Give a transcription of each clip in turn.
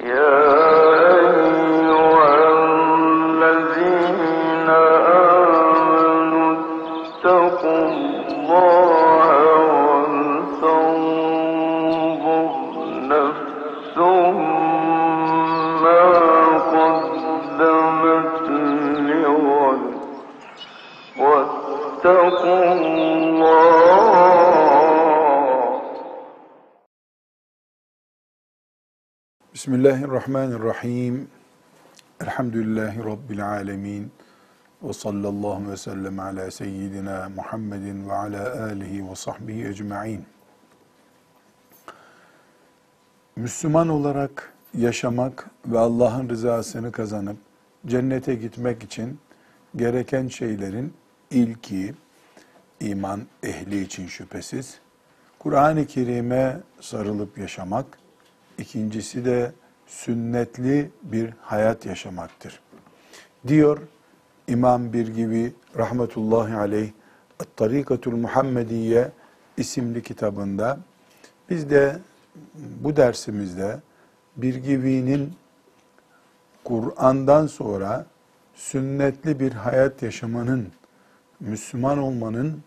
Yeah. Bismillahirrahmanirrahim. Elhamdülillahi Rabbil alemin. Ve sallallahu ve sellem ala seyyidina Muhammedin ve ala alihi ve sahbihi ecma'in. Müslüman olarak yaşamak ve Allah'ın rızasını kazanıp cennete gitmek için gereken şeylerin ilki iman ehli için şüphesiz Kur'an-ı Kerim'e sarılıp yaşamak, ikincisi de sünnetli bir hayat yaşamaktır. Diyor İmam Birgivi rahmetullahi aleyh Tarikatul Muhammediye isimli kitabında biz de bu dersimizde Birgivi'nin Kur'an'dan sonra sünnetli bir hayat yaşamanın Müslüman olmanın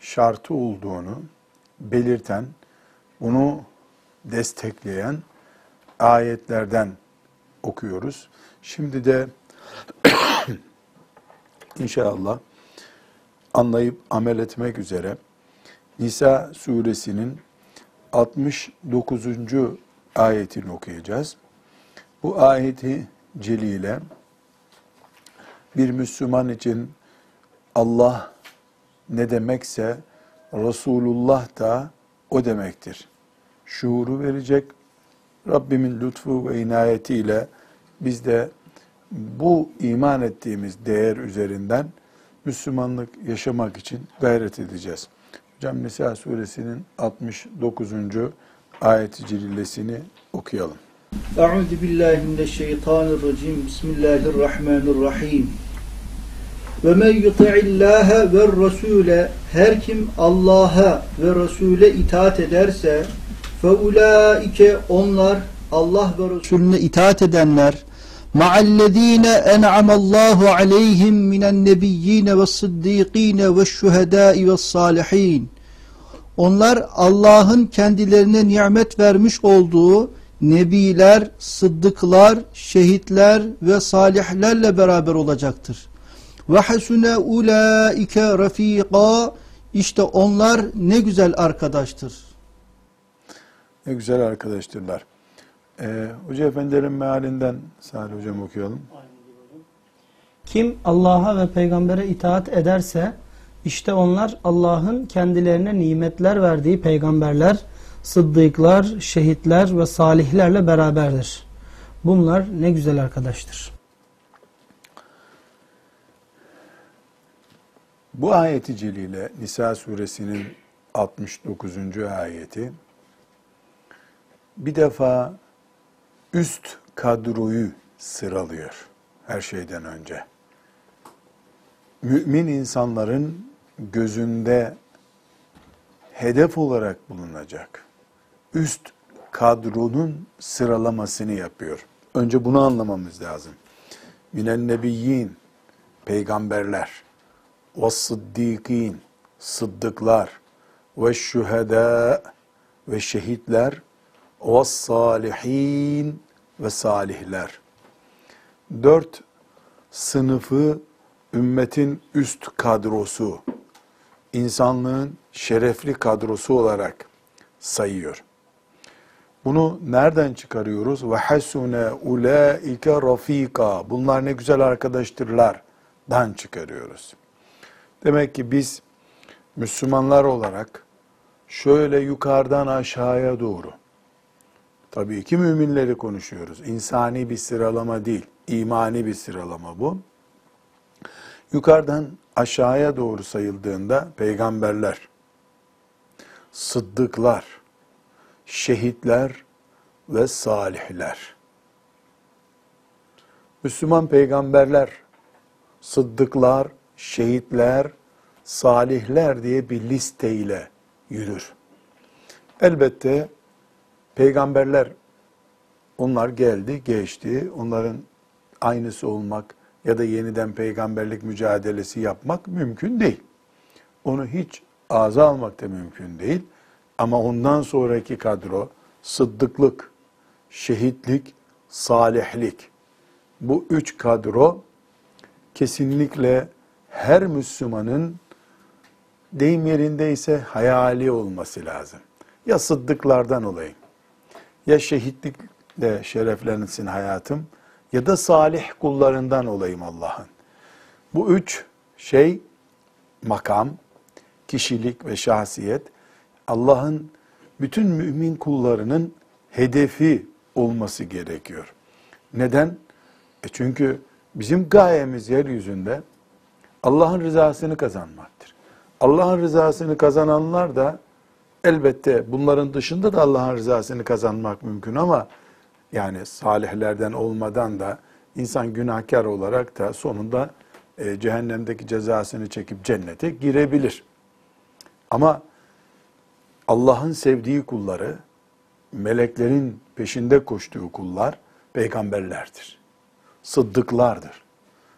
şartı olduğunu belirten, bunu destekleyen ayetlerden okuyoruz. Şimdi de inşallah anlayıp amel etmek üzere Nisa suresinin 69. ayetini okuyacağız. Bu ayeti celile bir Müslüman için Allah ne demekse Resulullah da o demektir. Şuuru verecek, Rabbimin lütfu ve inayetiyle biz de bu iman ettiğimiz değer üzerinden Müslümanlık yaşamak için gayret edeceğiz. Hocam Nisa suresinin 69. ayet-i celilesini okuyalım. Euzu billahi mineşşeytanirracim. Bismillahirrahmanirrahim. Ve men yuti'illâhe ve rasûle her kim Allah'a ve Resul'e itaat ederse ulaike onlar Allah ve Resulüne itaat edenler aleyhim minen nebiyyîne ve sıddîkîne ve şühedâi ve salihin. Onlar Allah'ın kendilerine nimet vermiş olduğu nebiler, sıddıklar, şehitler ve salihlerle beraber olacaktır. Ve hasune ulaike rafika işte onlar ne güzel arkadaştır. Ne güzel arkadaştırlar. Ee, Hoca Efendilerin mealinden Salih Hocam okuyalım. Kim Allah'a ve peygambere itaat ederse işte onlar Allah'ın kendilerine nimetler verdiği peygamberler, sıddıklar, şehitler ve salihlerle beraberdir. Bunlar ne güzel arkadaştır. Bu ayeti celile Nisa suresinin 69. ayeti bir defa üst kadroyu sıralıyor her şeyden önce. Mümin insanların gözünde hedef olarak bulunacak üst kadronun sıralamasını yapıyor. Önce bunu anlamamız lazım. Minen nebiyyin, peygamberler, ve sıddikin, sıddıklar, ve şühedâ ve şehitler, ve salihin ve salihler. Dört sınıfı ümmetin üst kadrosu, insanlığın şerefli kadrosu olarak sayıyor. Bunu nereden çıkarıyoruz? Ve hasune ulaike rafika. Bunlar ne güzel arkadaştırlar. Dan çıkarıyoruz. Demek ki biz Müslümanlar olarak şöyle yukarıdan aşağıya doğru tabii ki müminleri konuşuyoruz. İnsani bir sıralama değil, imani bir sıralama bu. Yukarıdan aşağıya doğru sayıldığında peygamberler, sıddıklar, şehitler ve salihler. Müslüman peygamberler, sıddıklar, şehitler, salihler diye bir listeyle yürür. Elbette peygamberler onlar geldi, geçti. Onların aynısı olmak ya da yeniden peygamberlik mücadelesi yapmak mümkün değil. Onu hiç ağza almak da mümkün değil. Ama ondan sonraki kadro sıddıklık, şehitlik, salihlik. Bu üç kadro kesinlikle her Müslümanın deyim yerindeyse hayali olması lazım. Ya sıddıklardan olayım, ya şehitlikle şereflensin hayatım, ya da salih kullarından olayım Allah'ın. Bu üç şey makam, kişilik ve şahsiyet Allah'ın bütün mümin kullarının hedefi olması gerekiyor. Neden? E çünkü bizim gayemiz yeryüzünde Allah'ın rızasını kazanmaktır. Allah'ın rızasını kazananlar da elbette bunların dışında da Allah'ın rızasını kazanmak mümkün ama yani salihlerden olmadan da insan günahkar olarak da sonunda e, cehennemdeki cezasını çekip cennete girebilir. Ama Allah'ın sevdiği kulları, meleklerin peşinde koştuğu kullar peygamberlerdir. Sıddıklardır.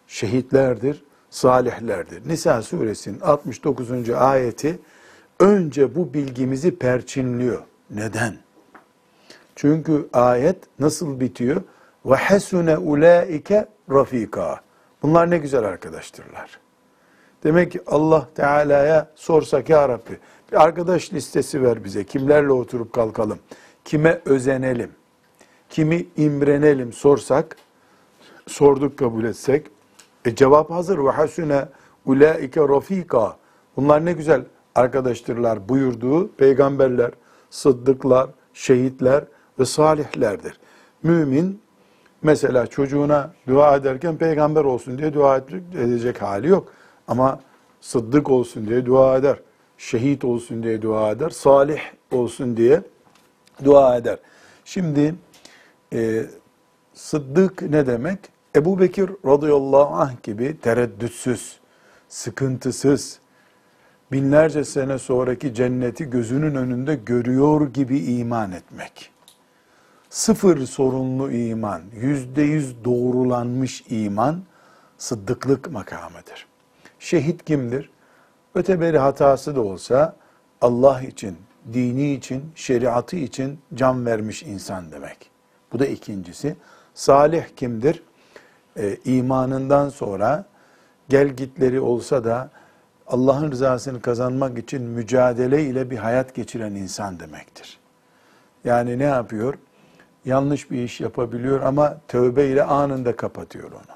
Şehitlerdir, salihlerdir. Nisa suresinin 69. ayeti önce bu bilgimizi perçinliyor. Neden? Çünkü ayet nasıl bitiyor? Ve hasune ulaike rafika. Bunlar ne güzel arkadaştırlar. Demek ki Allah Teala'ya sorsak ya Rabbi bir arkadaş listesi ver bize. Kimlerle oturup kalkalım? Kime özenelim? Kimi imrenelim sorsak, sorduk kabul etsek, e cevap hazır. Ve hasune ulaike rafika. Bunlar ne güzel arkadaştırlar buyurduğu peygamberler, sıddıklar, şehitler ve salihlerdir. Mümin mesela çocuğuna dua ederken peygamber olsun diye dua edecek hali yok. Ama sıddık olsun diye dua eder. Şehit olsun diye dua eder. Salih olsun diye dua eder. Şimdi e, sıddık ne demek? Ebu Bekir radıyallahu anh gibi tereddütsüz, sıkıntısız, binlerce sene sonraki cenneti gözünün önünde görüyor gibi iman etmek. Sıfır sorunlu iman, yüzde yüz doğrulanmış iman, sıddıklık makamıdır. Şehit kimdir? Öteberi hatası da olsa Allah için, dini için, şeriatı için can vermiş insan demek. Bu da ikincisi. Salih kimdir? Ee, imanından sonra gel gitleri olsa da Allah'ın rızasını kazanmak için mücadele ile bir hayat geçiren insan demektir. Yani ne yapıyor? Yanlış bir iş yapabiliyor ama tövbe ile anında kapatıyor onu.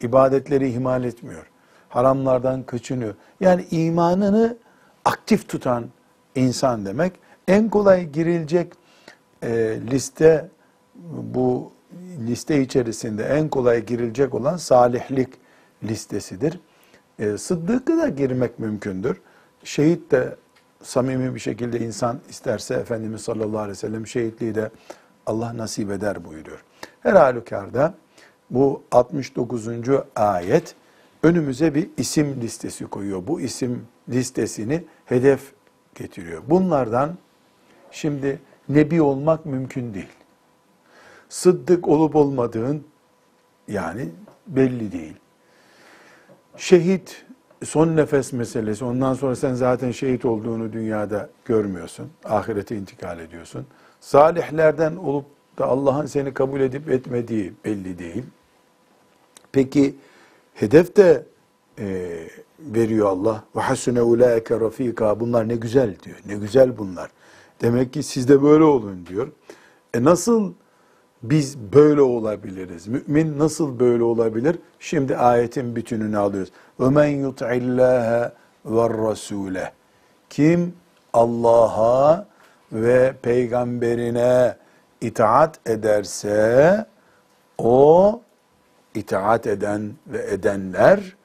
İbadetleri ihmal etmiyor. Haramlardan kaçınıyor. Yani imanını aktif tutan insan demek. En kolay girilecek e, liste bu liste içerisinde en kolay girilecek olan salihlik listesidir. E, Sıddık'a da girmek mümkündür. Şehit de samimi bir şekilde insan isterse Efendimiz sallallahu aleyhi ve sellem şehitliği de Allah nasip eder buyuruyor. Her halükarda bu 69. ayet önümüze bir isim listesi koyuyor. Bu isim listesini hedef getiriyor. Bunlardan şimdi nebi olmak mümkün değil. Sıddık olup olmadığın yani belli değil. Şehit son nefes meselesi. Ondan sonra sen zaten şehit olduğunu dünyada görmüyorsun. Ahirete intikal ediyorsun. Salihlerden olup da Allah'ın seni kabul edip etmediği belli değil. Peki hedef de e, veriyor Allah. Ve hasune ulaike rafika. Bunlar ne güzel diyor. Ne güzel bunlar. Demek ki siz de böyle olun diyor. E nasıl biz böyle olabiliriz? Mümin nasıl böyle olabilir? Şimdi ayetin bütününü alıyoruz. وَمَنْ يُطْعِ اللّٰهَ وَالرَّسُولَ Kim Allah'a ve peygamberine itaat ederse o itaat eden ve edenler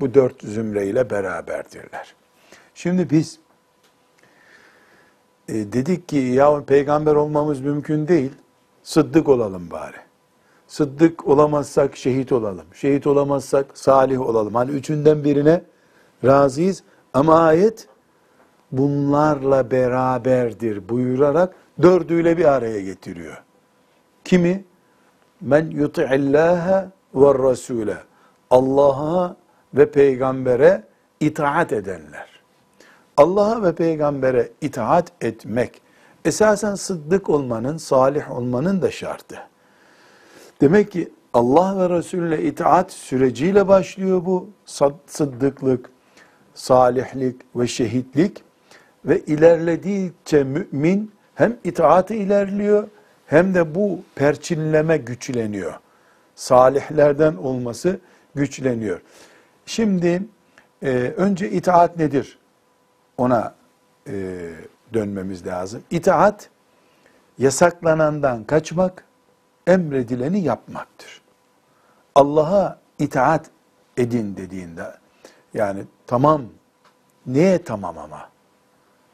bu dört zümreyle beraberdirler. Şimdi biz e, dedik ki ya peygamber olmamız mümkün değil. Sıddık olalım bari. Sıddık olamazsak şehit olalım. Şehit olamazsak salih olalım. Hani üçünden birine razıyız ama ayet bunlarla beraberdir buyurarak dördüyle bir araya getiriyor. Kimi? Men yuti'illâhe ve rasûle. Allah'a ve peygambere itaat edenler. Allah'a ve peygambere itaat etmek esasen sıddık olmanın, salih olmanın da şartı. Demek ki Allah ve Resulüne itaat süreciyle başlıyor bu sıddıklık, salihlik ve şehitlik ve ilerledikçe mümin hem itaati ilerliyor hem de bu perçinleme güçleniyor. Salihlerden olması güçleniyor. Şimdi e, önce itaat nedir? Ona e, dönmemiz lazım. İtaat yasaklanandan kaçmak, emredileni yapmaktır. Allah'a itaat edin dediğinde yani tamam neye tamam ama?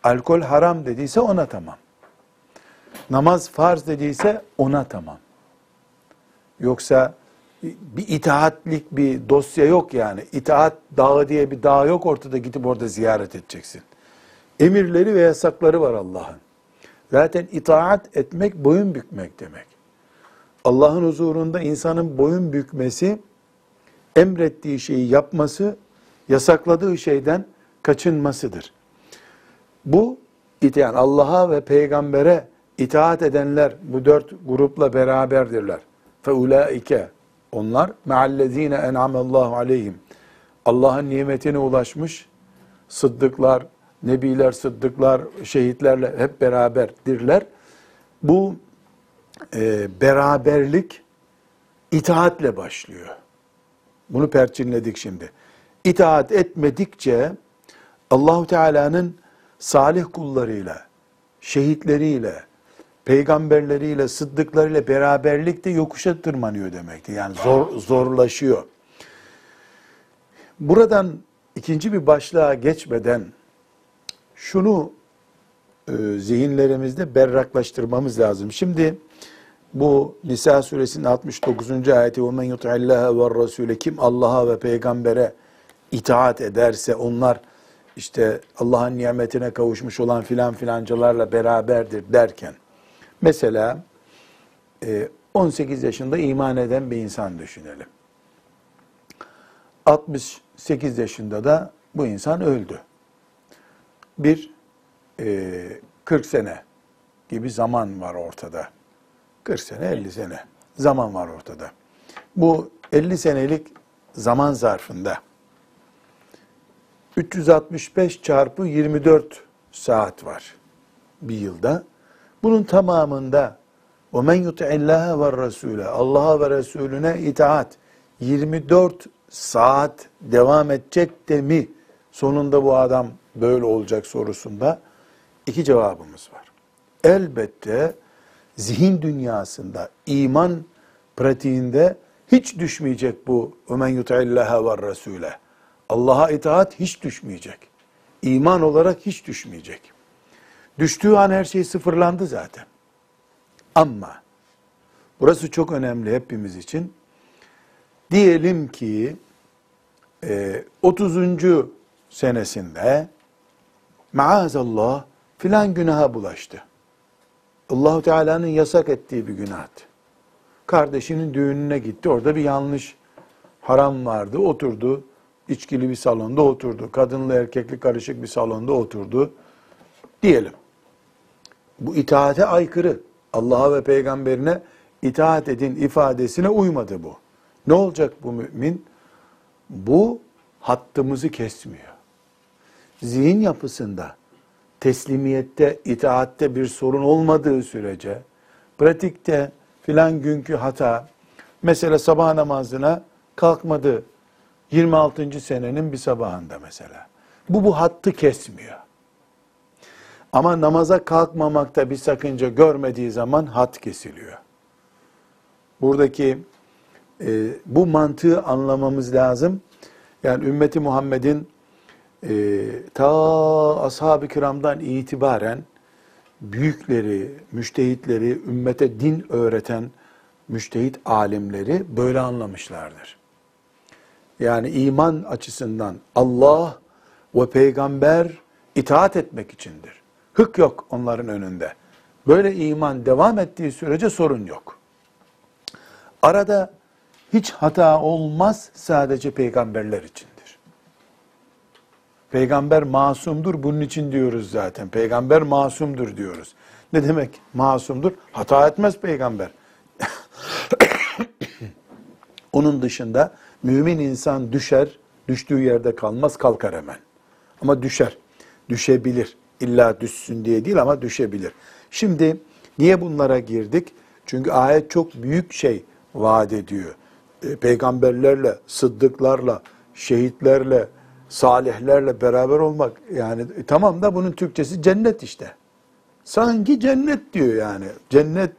Alkol haram dediyse ona tamam. Namaz farz dediyse ona tamam. Yoksa bir itaatlik bir dosya yok yani. İtaat dağı diye bir dağ yok ortada gidip orada ziyaret edeceksin. Emirleri ve yasakları var Allah'ın. Zaten itaat etmek boyun bükmek demek. Allah'ın huzurunda insanın boyun bükmesi, emrettiği şeyi yapması, yasakladığı şeyden kaçınmasıdır. Bu yani Allah'a ve peygambere itaat edenler bu dört grupla beraberdirler. Feulaike onlar meallezine en'amallahu aleyhim. Allah'ın nimetine ulaşmış sıddıklar, nebiler, sıddıklar, şehitlerle hep beraberdirler. Bu e, beraberlik itaatle başlıyor. Bunu perçinledik şimdi. İtaat etmedikçe Allahu Teala'nın salih kullarıyla, şehitleriyle, peygamberleriyle, sıddıklarıyla beraberlik de yokuşa tırmanıyor demekti. Yani zor, zorlaşıyor. Buradan ikinci bir başlığa geçmeden şunu e, zihinlerimizde berraklaştırmamız lazım. Şimdi bu Nisa suresinin 69. ayeti وَمَنْ يُطْعِ اللّٰهَ وَالرَّسُولَ Kim Allah'a ve peygambere itaat ederse onlar işte Allah'ın nimetine kavuşmuş olan filan filancalarla beraberdir derken mesela e, 18 yaşında iman eden bir insan düşünelim. 68 yaşında da bu insan öldü. Bir e, 40 sene gibi zaman var ortada. 40 sene, 50 sene zaman var ortada. Bu 50 senelik zaman zarfında 365 çarpı 24 saat var bir yılda. Bunun tamamında o men yuti'illaha ve rasule Allah'a ve Resulüne itaat 24 saat devam edecek de mi sonunda bu adam böyle olacak sorusunda iki cevabımız var. Elbette zihin dünyasında, iman pratiğinde hiç düşmeyecek bu ömen yuti'illaha ve rasule. Allah'a itaat hiç düşmeyecek. İman olarak hiç düşmeyecek. Düştüğü an her şey sıfırlandı zaten. Ama burası çok önemli hepimiz için. Diyelim ki e, 30. senesinde maazallah filan günaha bulaştı. Allahu Teala'nın yasak ettiği bir günahtı. Kardeşinin düğününe gitti. Orada bir yanlış haram vardı. Oturdu. içkili bir salonda oturdu. Kadınlı erkekli karışık bir salonda oturdu. Diyelim. Bu itaate aykırı. Allah'a ve peygamberine itaat edin ifadesine uymadı bu. Ne olacak bu mümin? Bu hattımızı kesmiyor. Zihin yapısında, teslimiyette, itaatte bir sorun olmadığı sürece, pratikte filan günkü hata, mesela sabah namazına kalkmadı 26. senenin bir sabahında mesela. Bu bu hattı kesmiyor. Ama namaza kalkmamakta bir sakınca görmediği zaman hat kesiliyor. Buradaki e, bu mantığı anlamamız lazım. Yani ümmeti Muhammed'in e, ta ashab-ı kiramdan itibaren büyükleri, müştehitleri, ümmete din öğreten müştehit alimleri böyle anlamışlardır. Yani iman açısından Allah ve peygamber itaat etmek içindir. Hık yok onların önünde. Böyle iman devam ettiği sürece sorun yok. Arada hiç hata olmaz sadece peygamberler içindir. Peygamber masumdur bunun için diyoruz zaten. Peygamber masumdur diyoruz. Ne demek masumdur? Hata etmez peygamber. Onun dışında mümin insan düşer, düştüğü yerde kalmaz, kalkar hemen. Ama düşer, düşebilir. İlla düşsün diye değil ama düşebilir. Şimdi niye bunlara girdik? Çünkü ayet çok büyük şey vaat ediyor. E, Peygamberlerle, sıddıklarla, şehitlerle, salihlerle beraber olmak. Yani e, tamam da bunun Türkçesi cennet işte. Sanki cennet diyor yani. Cennet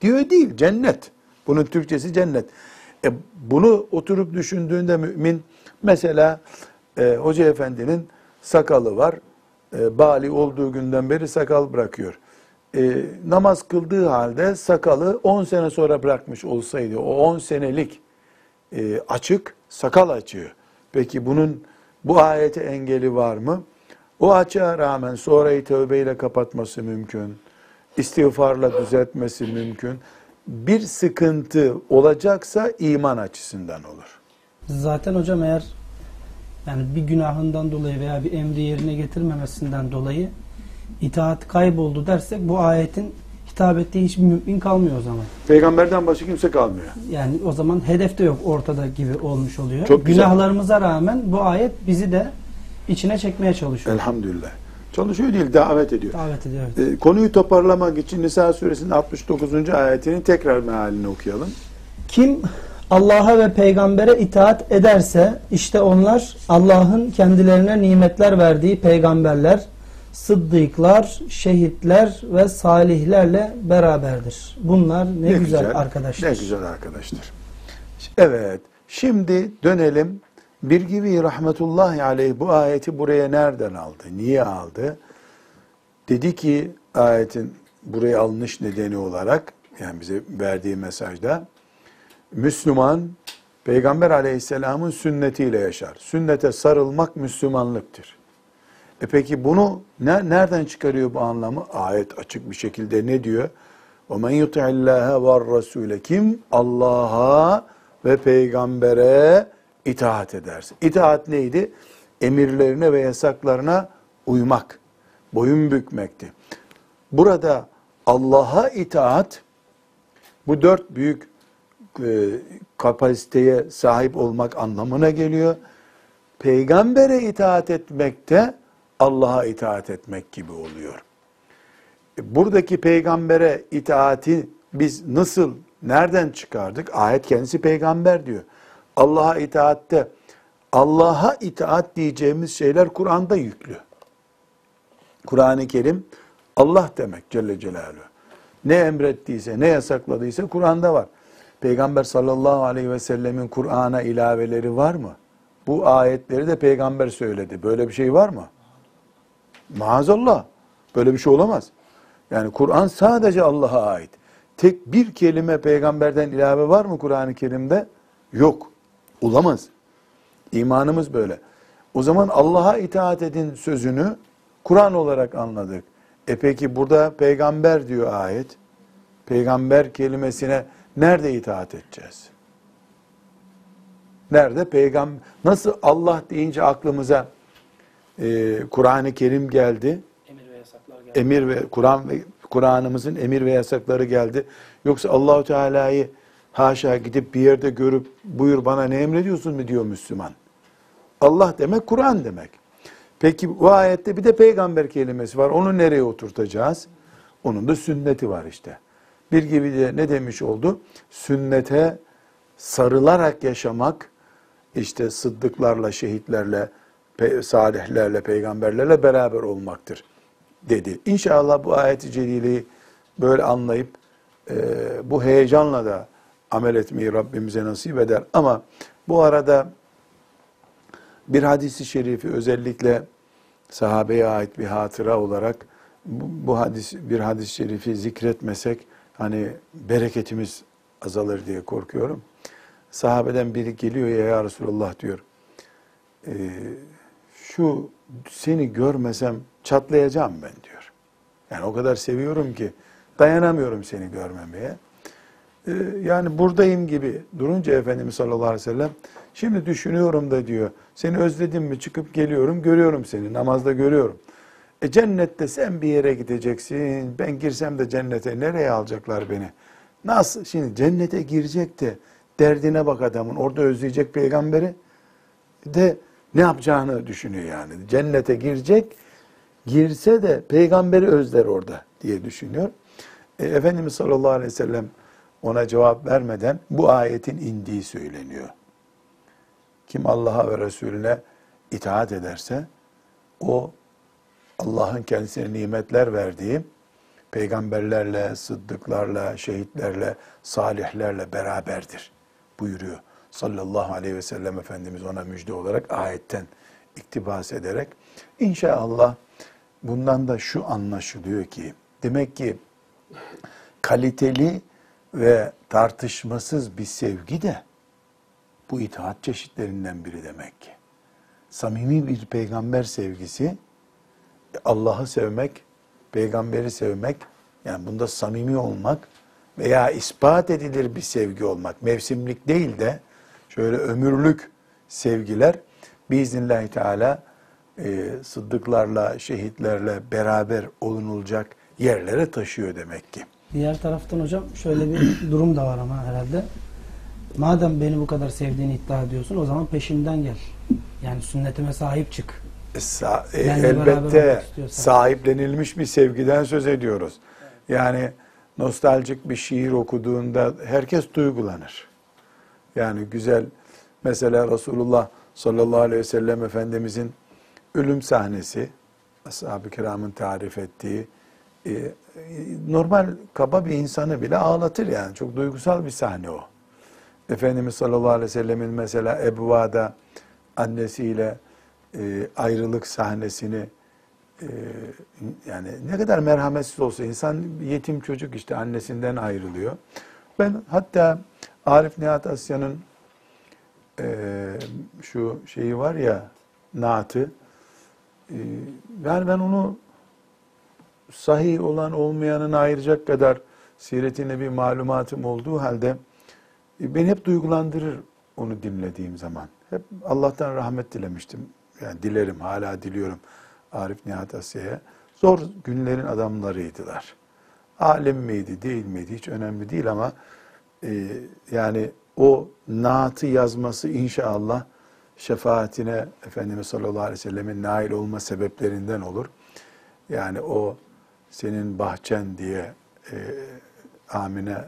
diyor değil, cennet. Bunun Türkçesi cennet. E, bunu oturup düşündüğünde mümin, mesela e, Hoca Efendi'nin sakalı var. E, bali olduğu günden beri sakal bırakıyor. E, namaz kıldığı halde sakalı 10 sene sonra bırakmış olsaydı, o 10 senelik e, açık, sakal açıyor. Peki bunun bu ayete engeli var mı? O açığa rağmen sonrayı tövbeyle kapatması mümkün. İstiğfarla düzeltmesi mümkün. Bir sıkıntı olacaksa iman açısından olur. Zaten hocam eğer yani bir günahından dolayı veya bir emri yerine getirmemesinden dolayı itaat kayboldu dersek bu ayetin hitap ettiği hiçbir mümin kalmıyor o zaman. Peygamberden başka kimse kalmıyor. Yani o zaman hedef de yok ortada gibi olmuş oluyor. Çok güzel. Günahlarımıza rağmen bu ayet bizi de içine çekmeye çalışıyor. Elhamdülillah. Çalışıyor değil, davet ediyor. Davet ediyor. evet. E, konuyu toparlamak için Nisa suresinin 69. ayetinin tekrar mealini okuyalım. Kim Allah'a ve peygambere itaat ederse işte onlar Allah'ın kendilerine nimetler verdiği peygamberler, sıddıklar, şehitler ve salihlerle beraberdir. Bunlar ne, güzel, arkadaşlar. Ne güzel arkadaşlar. Evet. Şimdi dönelim. Bir gibi rahmetullahi aleyh bu ayeti buraya nereden aldı? Niye aldı? Dedi ki ayetin buraya alınış nedeni olarak yani bize verdiği mesajda Müslüman Peygamber aleyhisselamın sünnetiyle yaşar. Sünnete sarılmak Müslümanlıktır. E peki bunu ne, nereden çıkarıyor bu anlamı? Ayet açık bir şekilde ne diyor? وَمَنْ يُطِعِ اللّٰهَ وَالرَّسُولَ Kim Allah'a ve peygambere itaat ederse. İtaat neydi? Emirlerine ve yasaklarına uymak, boyun bükmekti. Burada Allah'a itaat, bu dört büyük e, kapasiteye sahip olmak anlamına geliyor. Peygambere itaat etmek de Allah'a itaat etmek gibi oluyor. E, Buradaki peygambere itaati biz nasıl, nereden çıkardık? Ayet kendisi peygamber diyor. Allah'a itaatte, Allah'a itaat diyeceğimiz şeyler Kur'an'da yüklü. Kur'an-ı Kerim Allah demek Celle Celaluhu. Ne emrettiyse, ne yasakladıysa Kur'an'da var. Peygamber sallallahu aleyhi ve sellemin Kur'an'a ilaveleri var mı? Bu ayetleri de peygamber söyledi. Böyle bir şey var mı? Maazallah. Böyle bir şey olamaz. Yani Kur'an sadece Allah'a ait. Tek bir kelime peygamberden ilave var mı Kur'an-ı Kerim'de? Yok. Olamaz. İmanımız böyle. O zaman Allah'a itaat edin sözünü Kur'an olarak anladık. E peki burada peygamber diyor ayet. Peygamber kelimesine nerede itaat edeceğiz? Nerede peygamber? Nasıl Allah deyince aklımıza e, Kur'an-ı Kerim geldi? Emir ve yasaklar geldi. Emir ve Kur'an ve Kur'an'ımızın emir ve yasakları geldi. Yoksa Allahu Teala'yı haşa gidip bir yerde görüp buyur bana ne emrediyorsun mu diyor Müslüman. Allah demek Kur'an demek. Peki bu ayette bir de peygamber kelimesi var. Onu nereye oturtacağız? Onun da sünneti var işte. Bir gibi de ne demiş oldu? Sünnete sarılarak yaşamak işte sıddıklarla, şehitlerle, salihlerle, peygamberlerle beraber olmaktır dedi. İnşallah bu ayet-i celileyi böyle anlayıp e, bu heyecanla da amel etmeyi Rabbimize nasip eder. Ama bu arada bir hadisi şerifi özellikle sahabeye ait bir hatıra olarak bu, bu hadis bir hadis-i şerifi zikretmesek hani bereketimiz azalır diye korkuyorum. Sahabeden biri geliyor ya, ya Resulallah diyor. "Ee, şu seni görmesem çatlayacağım ben diyor. Yani o kadar seviyorum ki dayanamıyorum seni görmemeye. Ee, yani buradayım gibi durunca Efendimiz sallallahu aleyhi ve sellem şimdi düşünüyorum da diyor seni özledim mi çıkıp geliyorum görüyorum seni namazda görüyorum. E cennette sen bir yere gideceksin ben girsem de cennete nereye alacaklar beni? Nasıl şimdi cennete girecek de derdine bak adamın orada özleyecek peygamberi de ne yapacağını düşünüyor yani. Cennete girecek girse de peygamberi özler orada diye düşünüyor. E, Efendimiz sallallahu aleyhi ve sellem ona cevap vermeden bu ayetin indiği söyleniyor. Kim Allah'a ve Resulüne itaat ederse o Allah'ın kendisine nimetler verdiği peygamberlerle, sıddıklarla, şehitlerle, salihlerle beraberdir buyuruyor. Sallallahu aleyhi ve sellem Efendimiz ona müjde olarak ayetten iktibas ederek. İnşallah bundan da şu anlaşılıyor ki demek ki kaliteli ve tartışmasız bir sevgi de bu itaat çeşitlerinden biri demek ki. Samimi bir peygamber sevgisi, Allah'ı sevmek, peygamberi sevmek, yani bunda samimi olmak veya ispat edilir bir sevgi olmak, mevsimlik değil de şöyle ömürlük sevgiler biiznillahü teala e, sıddıklarla, şehitlerle beraber olunulacak yerlere taşıyor demek ki. Diğer taraftan hocam şöyle bir durum da var ama herhalde. Madem beni bu kadar sevdiğini iddia ediyorsun o zaman peşimden gel. Yani sünnetime sahip çık. E, sa- e, elbette sahiplenilmiş bir sevgiden söz ediyoruz. Yani nostaljik bir şiir okuduğunda herkes duygulanır. Yani güzel mesela Resulullah sallallahu aleyhi ve sellem Efendimizin ölüm sahnesi ashab-ı kiramın tarif ettiği e, e, normal kaba bir insanı bile ağlatır yani. Çok duygusal bir sahne o. Efendimiz sallallahu aleyhi ve sellemin mesela Ebva'da annesiyle e, ayrılık sahnesini e, yani ne kadar merhametsiz olsa insan yetim çocuk işte annesinden ayrılıyor. Ben hatta Arif Nihat Asya'nın e, şu şeyi var ya naatı e, yani ben onu sahih olan olmayanını ayıracak kadar siretine bir malumatım olduğu halde e, beni hep duygulandırır onu dinlediğim zaman. Hep Allah'tan rahmet dilemiştim. Yani dilerim, hala diliyorum Arif Nihat Asya'ya. Zor günlerin adamlarıydılar. Alim miydi, değil miydi hiç önemli değil ama e, yani o naatı yazması inşallah şefaatine Efendimiz sallallahu aleyhi ve sellemin nail olma sebeplerinden olur. Yani o senin bahçen diye e, Amine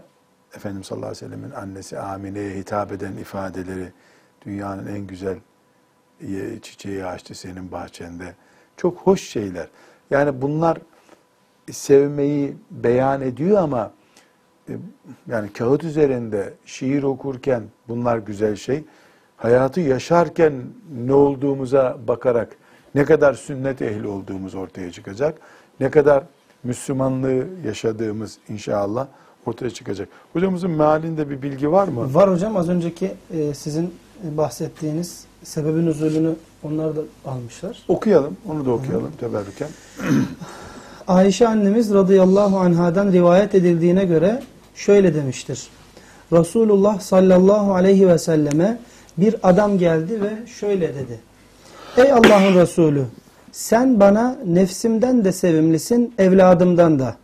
Efendimiz sallallahu aleyhi ve sellemin annesi Amine'ye hitap eden ifadeleri dünyanın en güzel e, çiçeği açtı senin bahçende. Çok hoş şeyler. Yani bunlar sevmeyi beyan ediyor ama yani kağıt üzerinde şiir okurken bunlar güzel şey. Hayatı yaşarken ne olduğumuza bakarak ne kadar sünnet ehli olduğumuz ortaya çıkacak. Ne kadar Müslümanlığı yaşadığımız inşallah ortaya çıkacak. Hocamızın mealinde bir bilgi var mı? Var hocam az önceki e, sizin bahsettiğiniz sebebin üzülünü onlar da almışlar. Okuyalım, onu da okuyalım teberrüken. Ayşe annemiz radıyallahu anhadan rivayet edildiğine göre şöyle demiştir. Resulullah sallallahu aleyhi ve selleme bir adam geldi ve şöyle dedi. Ey Allah'ın Resulü sen bana nefsimden de sevimlisin evladımdan da.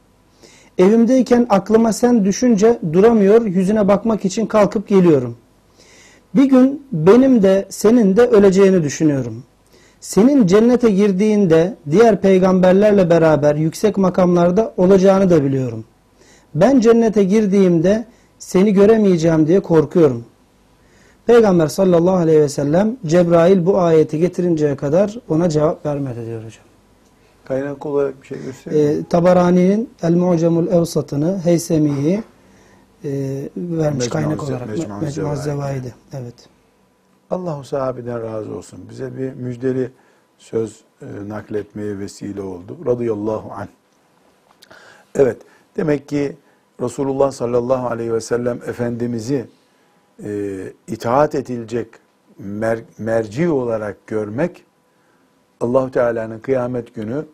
Evimdeyken aklıma sen düşünce duramıyor yüzüne bakmak için kalkıp geliyorum. Bir gün benim de senin de öleceğini düşünüyorum. Senin cennete girdiğinde diğer peygamberlerle beraber yüksek makamlarda olacağını da biliyorum. Ben cennete girdiğimde seni göremeyeceğim diye korkuyorum. Peygamber sallallahu aleyhi ve sellem Cebrail bu ayeti getirinceye kadar ona cevap vermedi diyor hocam. Kaynak olarak bir şey göstereyim. mi? E, Tabarani'nin El Mu'cemul Evsat'ını, Heysemi'yi e, vermiş Mecmu- kaynak olarak. Mecmu-. Zevaid'i. Evet. Allahu sahabeden razı olsun. Bize bir müjdeli söz e, nakletmeye vesile oldu. Radıyallahu anh. Evet, demek ki Resulullah sallallahu aleyhi ve sellem Efendimiz'i e, itaat edilecek mer- merci olarak görmek Allahu Teala'nın kıyamet günü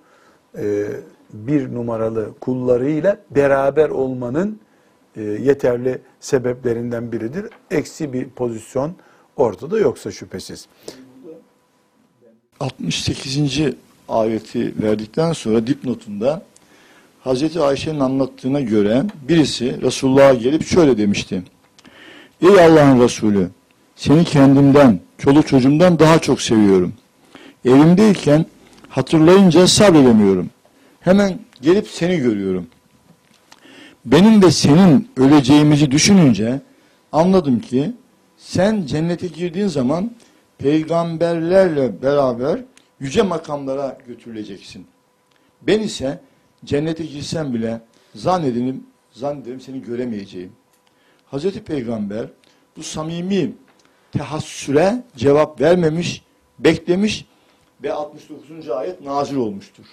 e, bir numaralı kullarıyla beraber olmanın e, yeterli sebeplerinden biridir. Eksi bir pozisyon ortada yoksa şüphesiz. 68. ayeti verdikten sonra dipnotunda Hazreti Ayşe'nin anlattığına göre birisi Resulullah'a gelip şöyle demişti. Ey Allah'ın Resulü seni kendimden, çoluk çocuğumdan daha çok seviyorum. Evimdeyken hatırlayınca sabredemiyorum. Hemen gelip seni görüyorum. Benim de senin öleceğimizi düşününce anladım ki sen cennete girdiğin zaman peygamberlerle beraber yüce makamlara götürüleceksin. Ben ise cennete girsem bile zannederim, zannederim seni göremeyeceğim. Hazreti Peygamber bu samimi tehassüre cevap vermemiş, beklemiş ve 69. ayet nazil olmuştur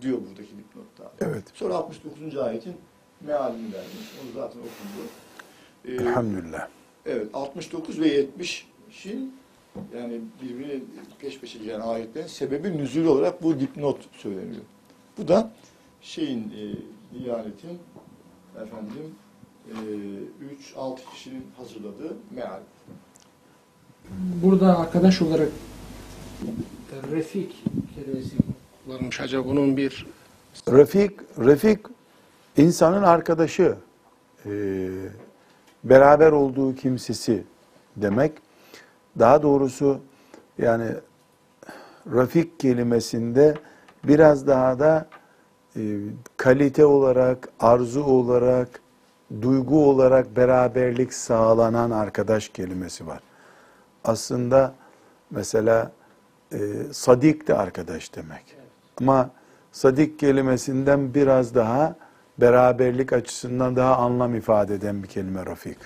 diyor buradaki dipnotta. Evet. Sonra 69. ayetin mealini vermiş. Onu zaten okundu. Ee, Elhamdülillah. Evet 69 ve 70'in yani birbirini peş peşe gelen ayetlerin sebebi nüzul olarak bu dipnot söyleniyor. Bu da şeyin e, Diyanet'in efendim 3-6 kişinin hazırladığı meal. Burada arkadaş olarak e, refik kelimesi kullanmış. Acaba bunun bir Refik, Refik insanın arkadaşı, e, beraber olduğu kimsesi demek. Daha doğrusu yani Refik kelimesinde biraz daha da e, kalite olarak, arzu olarak, duygu olarak beraberlik sağlanan arkadaş kelimesi var. Aslında mesela e, sadik de arkadaş demek. Ama sadik kelimesinden biraz daha beraberlik açısından daha anlam ifade eden bir kelime Rafik.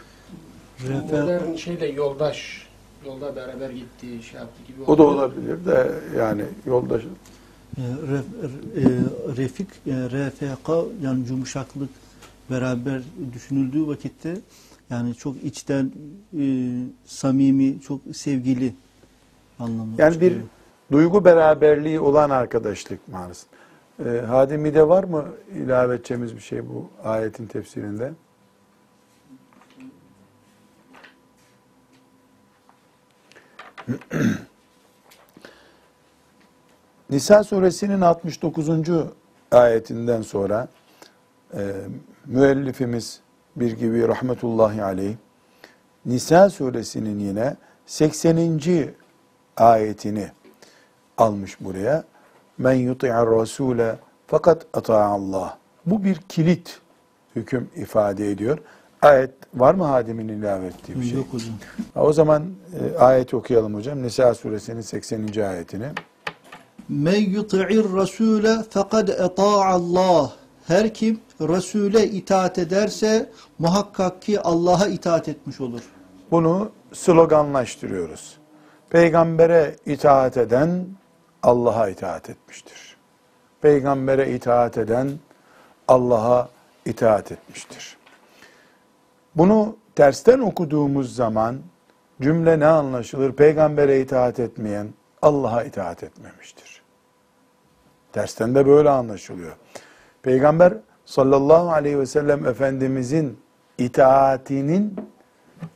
modern şeyle yoldaş, yolda beraber gittiği şey yaptı gibi O da olabilir de yani yoldaş. E, ref- e, refik, e, RFK yani yumuşaklık beraber düşünüldüğü vakitte yani çok içten e, samimi, çok sevgili anlamı. Yani bir çıkıyor. duygu beraberliği olan arkadaşlık manası. Ee, Hadimi'de var mı ilave edeceğimiz bir şey bu ayetin tefsirinde? Nisa suresinin 69. ayetinden sonra e, müellifimiz bir gibi rahmetullahi aleyh Nisa suresinin yine 80. ayetini almış buraya. Men yuti'ar rasule fakat Allah. Bu bir kilit hüküm ifade ediyor. Ayet var mı Hadim'in ilave ettiği bir şey? Yok hocam. O zaman e, ayeti okuyalım hocam. Nisa suresinin 80. ayetini. Men yuti'ir rasule fekad Allah. Her kim Resul'e itaat ederse muhakkak ki Allah'a itaat etmiş olur. Bunu sloganlaştırıyoruz. Peygambere itaat eden Allah'a itaat etmiştir. Peygambere itaat eden Allah'a itaat etmiştir. Bunu tersten okuduğumuz zaman cümle ne anlaşılır? Peygambere itaat etmeyen Allah'a itaat etmemiştir. Tersten de böyle anlaşılıyor. Peygamber sallallahu aleyhi ve sellem Efendimizin itaatinin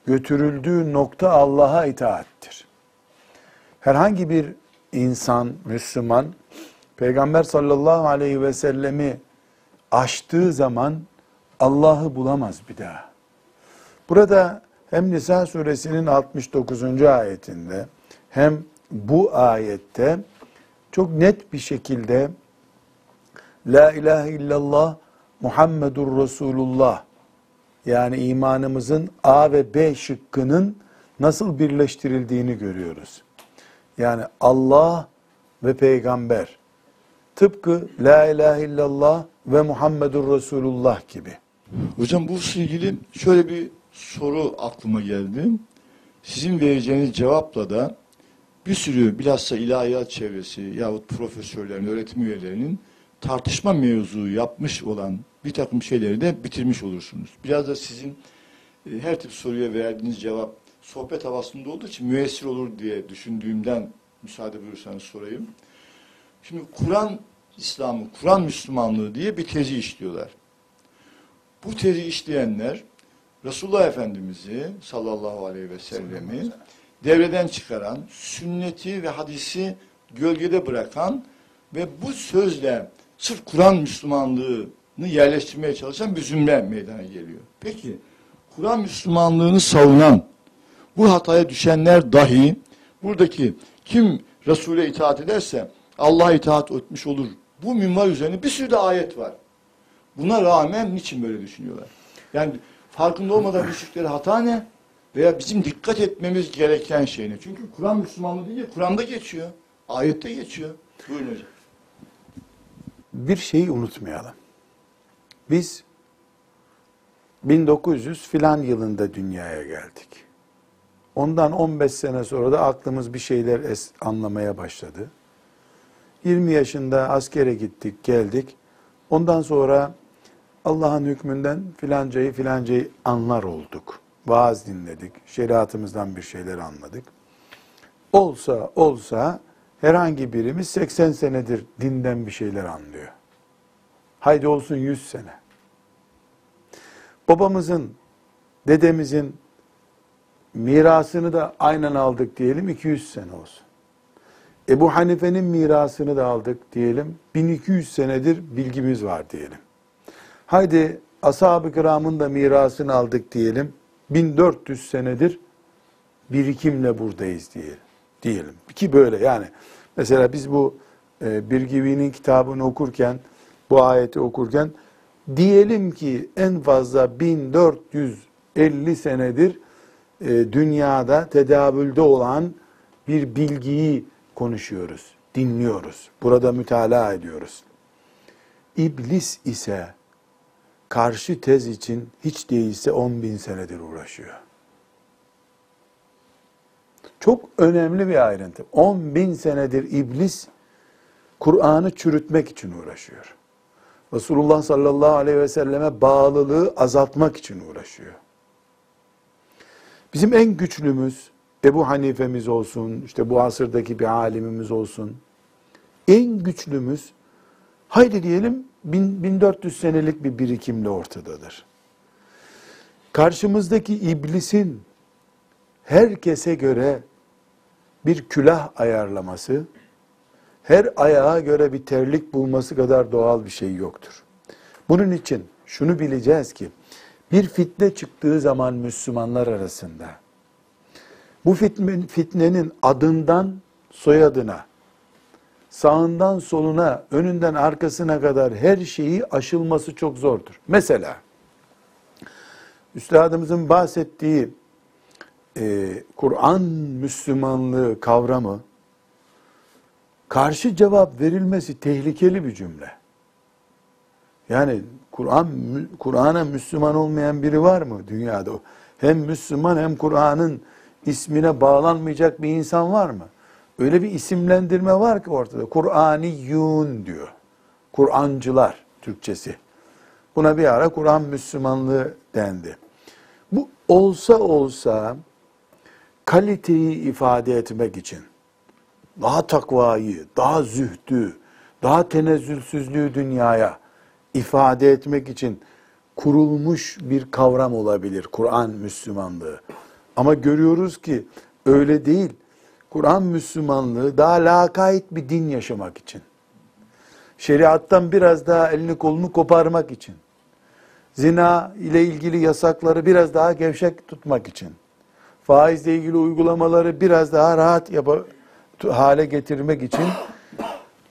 götürüldüğü nokta Allah'a itaattir. Herhangi bir insan, Müslüman, Peygamber sallallahu aleyhi ve sellemi aştığı zaman Allah'ı bulamaz bir daha. Burada hem Nisa suresinin 69. ayetinde hem bu ayette çok net bir şekilde La ilahe illallah Muhammedur Resulullah yani imanımızın A ve B şıkkının nasıl birleştirildiğini görüyoruz. Yani Allah ve peygamber tıpkı La ilahe illallah ve Muhammedur Resulullah gibi. Hocam bu ilgili şöyle bir soru aklıma geldi. Sizin vereceğiniz cevapla da bir sürü bilhassa ilahiyat çevresi yahut profesörlerin, öğretim üyelerinin tartışma mevzu yapmış olan bir takım şeyleri de bitirmiş olursunuz. Biraz da sizin e, her tip soruya verdiğiniz cevap sohbet havasında olduğu için müessir olur diye düşündüğümden müsaade buyursanız sorayım. Şimdi Kur'an İslam'ı, Kur'an Müslümanlığı diye bir tezi işliyorlar. Bu tezi işleyenler Resulullah Efendimiz'i sallallahu aleyhi ve sellemi devreden çıkaran, sünneti ve hadisi gölgede bırakan ve bu sözle sırf Kur'an Müslümanlığını yerleştirmeye çalışan bir zümre meydana geliyor. Peki Kur'an Müslümanlığını savunan bu hataya düşenler dahi buradaki kim Resul'e itaat ederse Allah'a itaat etmiş olur. Bu minval üzerine bir sürü de ayet var. Buna rağmen niçin böyle düşünüyorlar? Yani farkında olmadan düştükleri hata ne? Veya bizim dikkat etmemiz gereken şey ne? Çünkü Kur'an Müslümanlığı değil, Kur'an'da geçiyor. Ayette geçiyor. Buyurun hocam. Bir şeyi unutmayalım. Biz 1900 filan yılında dünyaya geldik. Ondan 15 sene sonra da aklımız bir şeyler es- anlamaya başladı. 20 yaşında askere gittik, geldik. Ondan sonra Allah'ın hükmünden filancayı filancayı anlar olduk. Vaaz dinledik, şeriatımızdan bir şeyler anladık. Olsa olsa herhangi birimiz 80 senedir dinden bir şeyler anlıyor. Haydi olsun 100 sene. Babamızın, dedemizin mirasını da aynen aldık diyelim 200 sene olsun. Ebu Hanife'nin mirasını da aldık diyelim 1200 senedir bilgimiz var diyelim. Haydi ashab-ı kiramın da mirasını aldık diyelim 1400 senedir birikimle buradayız diyelim. Diyelim ki böyle yani mesela biz bu e, Birgivi'nin kitabını okurken bu ayeti okurken diyelim ki en fazla 1450 senedir e, dünyada tedavülde olan bir bilgiyi konuşuyoruz, dinliyoruz. Burada mütalaa ediyoruz. İblis ise karşı tez için hiç değilse 10 bin senedir uğraşıyor. Çok önemli bir ayrıntı. 10 bin senedir iblis Kur'an'ı çürütmek için uğraşıyor. Resulullah sallallahu aleyhi ve selleme bağlılığı azaltmak için uğraşıyor. Bizim en güçlümüz Ebu Hanife'miz olsun, işte bu asırdaki bir alimimiz olsun. En güçlümüz haydi diyelim 1400 senelik bir birikimle ortadadır. Karşımızdaki iblisin herkese göre bir külah ayarlaması, her ayağa göre bir terlik bulması kadar doğal bir şey yoktur. Bunun için şunu bileceğiz ki, bir fitne çıktığı zaman Müslümanlar arasında, bu fitne, fitnenin adından soyadına, sağından soluna, önünden arkasına kadar her şeyi aşılması çok zordur. Mesela, Üstadımızın bahsettiği e, Kur'an Müslümanlığı kavramı, karşı cevap verilmesi tehlikeli bir cümle. Yani Kur'an Kur'an'a Müslüman olmayan biri var mı dünyada? Hem Müslüman hem Kur'an'ın ismine bağlanmayacak bir insan var mı? Öyle bir isimlendirme var ki ortada. Kur'aniyun diyor. Kur'ancılar Türkçesi. Buna bir ara Kur'an Müslümanlığı dendi. Bu olsa olsa kaliteyi ifade etmek için daha takvayı, daha zühdü, daha tenezzülsüzlüğü dünyaya ifade etmek için kurulmuş bir kavram olabilir Kur'an Müslümanlığı. Ama görüyoruz ki öyle değil. Kur'an Müslümanlığı daha lakayt bir din yaşamak için. Şeriattan biraz daha elini kolunu koparmak için. Zina ile ilgili yasakları biraz daha gevşek tutmak için. Faizle ilgili uygulamaları biraz daha rahat yapa, hale getirmek için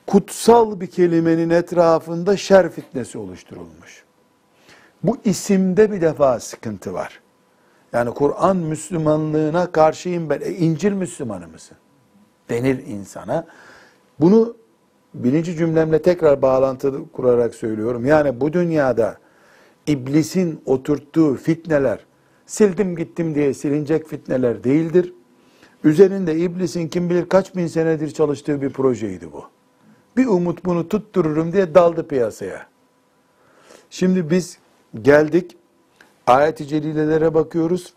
kutsal bir kelimenin etrafında şer fitnesi oluşturulmuş. Bu isimde bir defa sıkıntı var. Yani Kur'an Müslümanlığına karşıyım ben. E, İncil Müslümanı mısın? Denir insana. Bunu birinci cümlemle tekrar bağlantılı kurarak söylüyorum. Yani bu dünyada iblisin oturttuğu fitneler, sildim gittim diye silinecek fitneler değildir. Üzerinde iblisin kim bilir kaç bin senedir çalıştığı bir projeydi bu. Bir umut bunu tuttururum diye daldı piyasaya. Şimdi biz geldik, ayet-i celilelere bakıyoruz.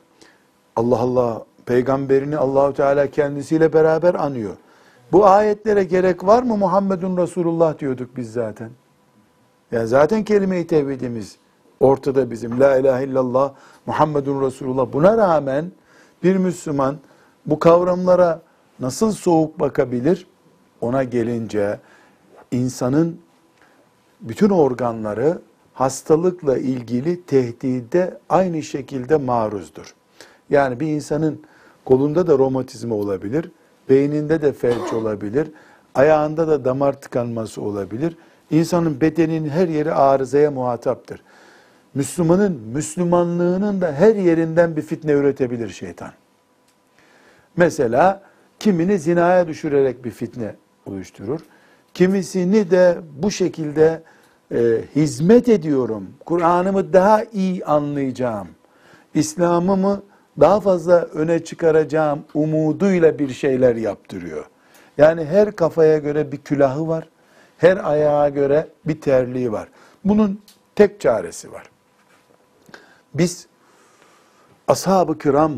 Allah Allah, peygamberini Allahu Teala kendisiyle beraber anıyor. Bu ayetlere gerek var mı Muhammedun Resulullah diyorduk biz zaten. Yani zaten kelime-i tevhidimiz Ortada bizim la ilahe illallah Muhammedun Resulullah. Buna rağmen bir Müslüman bu kavramlara nasıl soğuk bakabilir? Ona gelince insanın bütün organları hastalıkla ilgili tehdide aynı şekilde maruzdur. Yani bir insanın kolunda da romatizma olabilir, beyninde de felç olabilir, ayağında da damar tıkanması olabilir. İnsanın bedeninin her yeri arızaya muhataptır. Müslümanın Müslümanlığının da her yerinden bir fitne üretebilir şeytan. Mesela kimini zinaya düşürerek bir fitne oluşturur. Kimisini de bu şekilde e, hizmet ediyorum, Kur'an'ımı daha iyi anlayacağım, İslam'ımı daha fazla öne çıkaracağım umuduyla bir şeyler yaptırıyor. Yani her kafaya göre bir külahı var, her ayağa göre bir terliği var. Bunun tek çaresi var. Biz ashab-ı kiram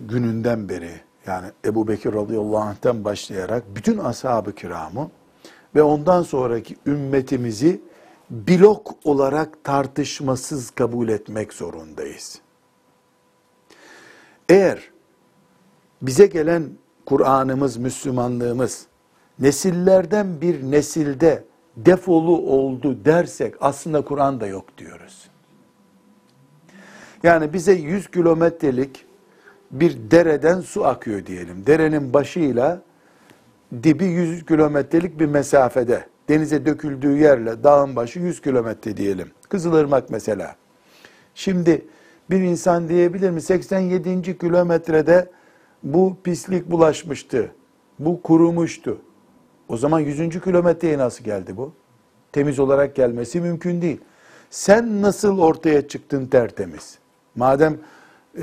gününden beri yani Ebu Bekir radıyallahu anh'ten başlayarak bütün ashab-ı kiramı ve ondan sonraki ümmetimizi blok olarak tartışmasız kabul etmek zorundayız. Eğer bize gelen Kur'an'ımız, Müslümanlığımız nesillerden bir nesilde defolu oldu dersek aslında Kur'an da yok diyoruz. Yani bize 100 kilometrelik bir dereden su akıyor diyelim. Derenin başıyla dibi 100 kilometrelik bir mesafede. Denize döküldüğü yerle dağın başı 100 kilometre diyelim. Kızılırmak mesela. Şimdi bir insan diyebilir mi 87. kilometrede bu pislik bulaşmıştı. Bu kurumuştu. O zaman 100. kilometreye nasıl geldi bu? Temiz olarak gelmesi mümkün değil. Sen nasıl ortaya çıktın tertemiz? Madem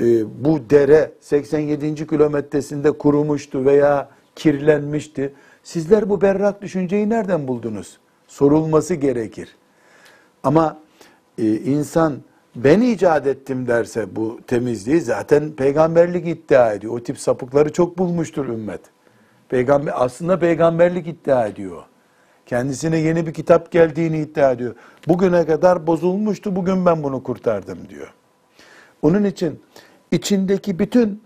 e, bu dere 87. kilometresinde kurumuştu veya kirlenmişti. Sizler bu berrak düşünceyi nereden buldunuz? Sorulması gerekir. Ama e, insan ben icat ettim derse bu temizliği zaten peygamberlik iddia ediyor. O tip sapıkları çok bulmuştur ümmet. Peygamber aslında peygamberlik iddia ediyor. Kendisine yeni bir kitap geldiğini iddia ediyor. Bugüne kadar bozulmuştu, bugün ben bunu kurtardım diyor. Onun için içindeki bütün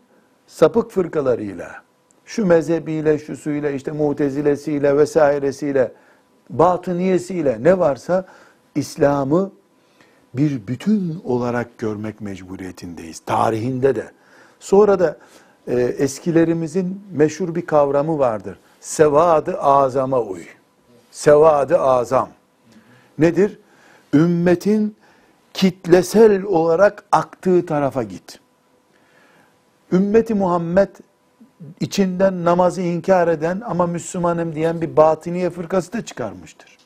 sapık fırkalarıyla, şu mezhebiyle, şu suyla, işte mutezilesiyle vesairesiyle, batıniyesiyle ne varsa İslam'ı bir bütün olarak görmek mecburiyetindeyiz. Tarihinde de. Sonra da e, eskilerimizin meşhur bir kavramı vardır. Sevadı azama uy. Sevadı azam. Nedir? Ümmetin kitlesel olarak aktığı tarafa git. Ümmeti Muhammed içinden namazı inkar eden ama Müslümanım diyen bir batiniye fırkası da çıkarmıştır.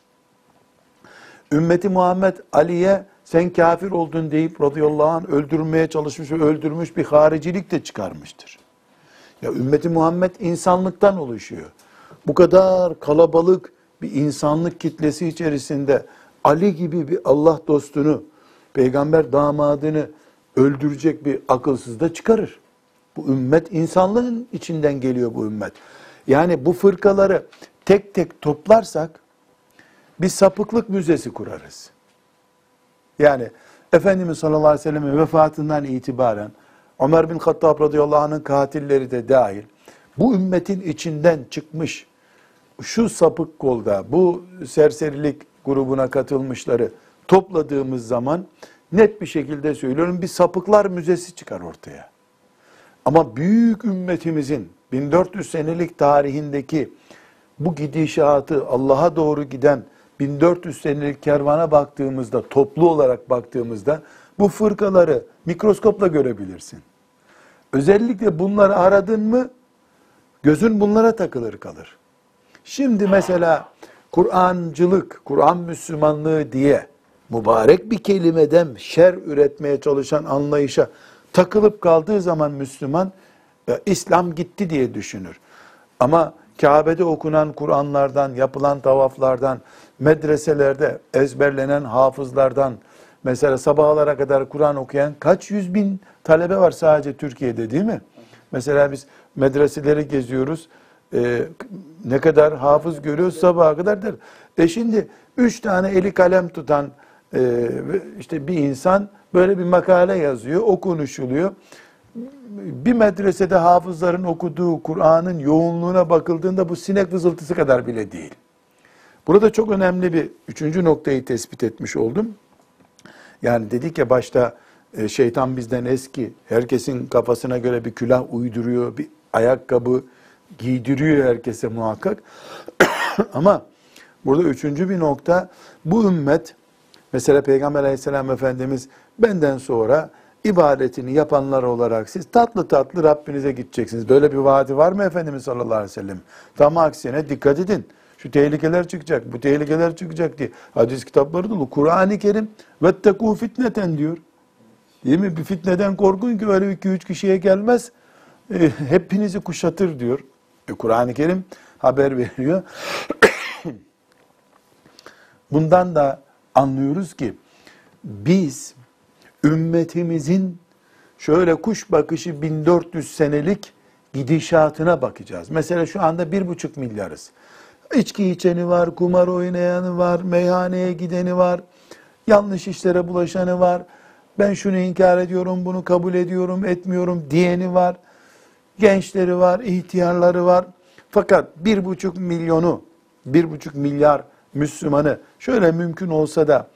Ümmeti Muhammed Ali'ye sen kafir oldun deyip radıyallahu anh öldürmeye çalışmış ve öldürmüş bir haricilik de çıkarmıştır. Ya ümmeti Muhammed insanlıktan oluşuyor. Bu kadar kalabalık bir insanlık kitlesi içerisinde Ali gibi bir Allah dostunu, peygamber damadını öldürecek bir akılsız da çıkarır. Bu ümmet insanlığın içinden geliyor bu ümmet. Yani bu fırkaları tek tek toplarsak bir sapıklık müzesi kurarız. Yani Efendimiz sallallahu aleyhi ve sellem'in vefatından itibaren Ömer bin Hattab radıyallahu anh'ın katilleri de dahil bu ümmetin içinden çıkmış şu sapık kolda bu serserilik grubuna katılmışları topladığımız zaman net bir şekilde söylüyorum bir sapıklar müzesi çıkar ortaya. Ama büyük ümmetimizin 1400 senelik tarihindeki bu gidişatı Allah'a doğru giden 1400 senelik kervana baktığımızda, toplu olarak baktığımızda bu fırkaları mikroskopla görebilirsin. Özellikle bunları aradın mı gözün bunlara takılır kalır. Şimdi mesela Kur'ancılık, Kur'an Müslümanlığı diye mübarek bir kelimeden şer üretmeye çalışan anlayışa takılıp kaldığı zaman Müslüman e, İslam gitti diye düşünür. Ama Kabe'de okunan Kur'anlardan, yapılan tavaflardan, medreselerde ezberlenen hafızlardan, mesela sabahlara kadar Kur'an okuyan kaç yüz bin talebe var sadece Türkiye'de değil mi? Mesela biz medreseleri geziyoruz, e, ne kadar hafız görüyoruz sabaha kadar der. E şimdi üç tane eli kalem tutan ve işte bir insan böyle bir makale yazıyor, o konuşuluyor. Bir medresede hafızların okuduğu Kur'an'ın yoğunluğuna bakıldığında bu sinek vızıltısı kadar bile değil. Burada çok önemli bir üçüncü noktayı tespit etmiş oldum. Yani dedik ya başta e, şeytan bizden eski. Herkesin kafasına göre bir külah uyduruyor, bir ayakkabı giydiriyor herkese muhakkak. Ama burada üçüncü bir nokta bu ümmet mesela Peygamber aleyhisselam Efendimiz benden sonra ibadetini yapanlar olarak siz tatlı tatlı Rabbinize gideceksiniz. Böyle bir vaadi var mı Efendimiz sallallahu aleyhi ve sellem? Tam aksine dikkat edin. Şu tehlikeler çıkacak, bu tehlikeler çıkacak diye. Hadis kitapları dolu. Kur'an-ı Kerim vettekû fitneten diyor. Değil mi? Bir fitneden korkun ki öyle iki üç kişiye gelmez. E, hepinizi kuşatır diyor. E, Kur'an-ı Kerim haber veriyor. Bundan da anlıyoruz ki biz ümmetimizin şöyle kuş bakışı 1400 senelik gidişatına bakacağız. Mesela şu anda bir buçuk milyarız. İçki içeni var, kumar oynayanı var, meyhaneye gideni var, yanlış işlere bulaşanı var. Ben şunu inkar ediyorum, bunu kabul ediyorum, etmiyorum diyeni var. Gençleri var, ihtiyarları var. Fakat bir buçuk milyonu, bir buçuk milyar Müslümanı şöyle mümkün olsa da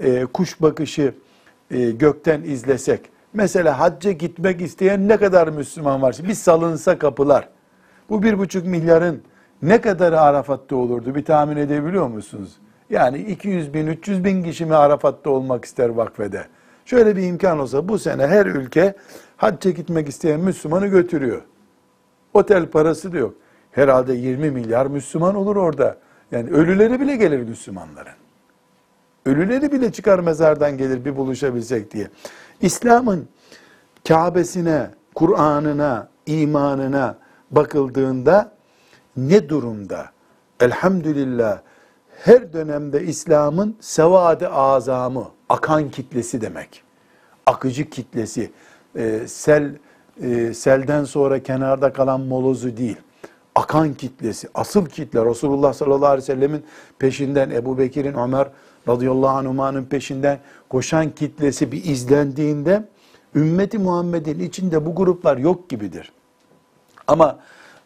e, kuş bakışı e, gökten izlesek. Mesela hacca gitmek isteyen ne kadar Müslüman var? Bir salınsa kapılar. Bu bir buçuk milyarın ne kadarı Arafat'ta olurdu? Bir tahmin edebiliyor musunuz? Yani 200 bin, 300 bin kişi mi Arafat'ta olmak ister vakfede? Şöyle bir imkan olsa bu sene her ülke hacca gitmek isteyen Müslümanı götürüyor. Otel parası da yok. Herhalde 20 milyar Müslüman olur orada. Yani ölüleri bile gelir Müslümanların. Ölüleri bile çıkar mezardan gelir bir buluşabilsek diye. İslam'ın Kabe'sine, Kur'an'ına, imanına bakıldığında ne durumda? Elhamdülillah her dönemde İslam'ın sevade azamı, akan kitlesi demek. Akıcı kitlesi, e, sel e, selden sonra kenarda kalan molozu değil. Akan kitlesi, asıl kitle Resulullah sallallahu aleyhi ve sellemin peşinden Ebu Bekir'in, Ömer radıyallahu anhumanın peşinden koşan kitlesi bir izlendiğinde ümmeti Muhammed'in içinde bu gruplar yok gibidir. Ama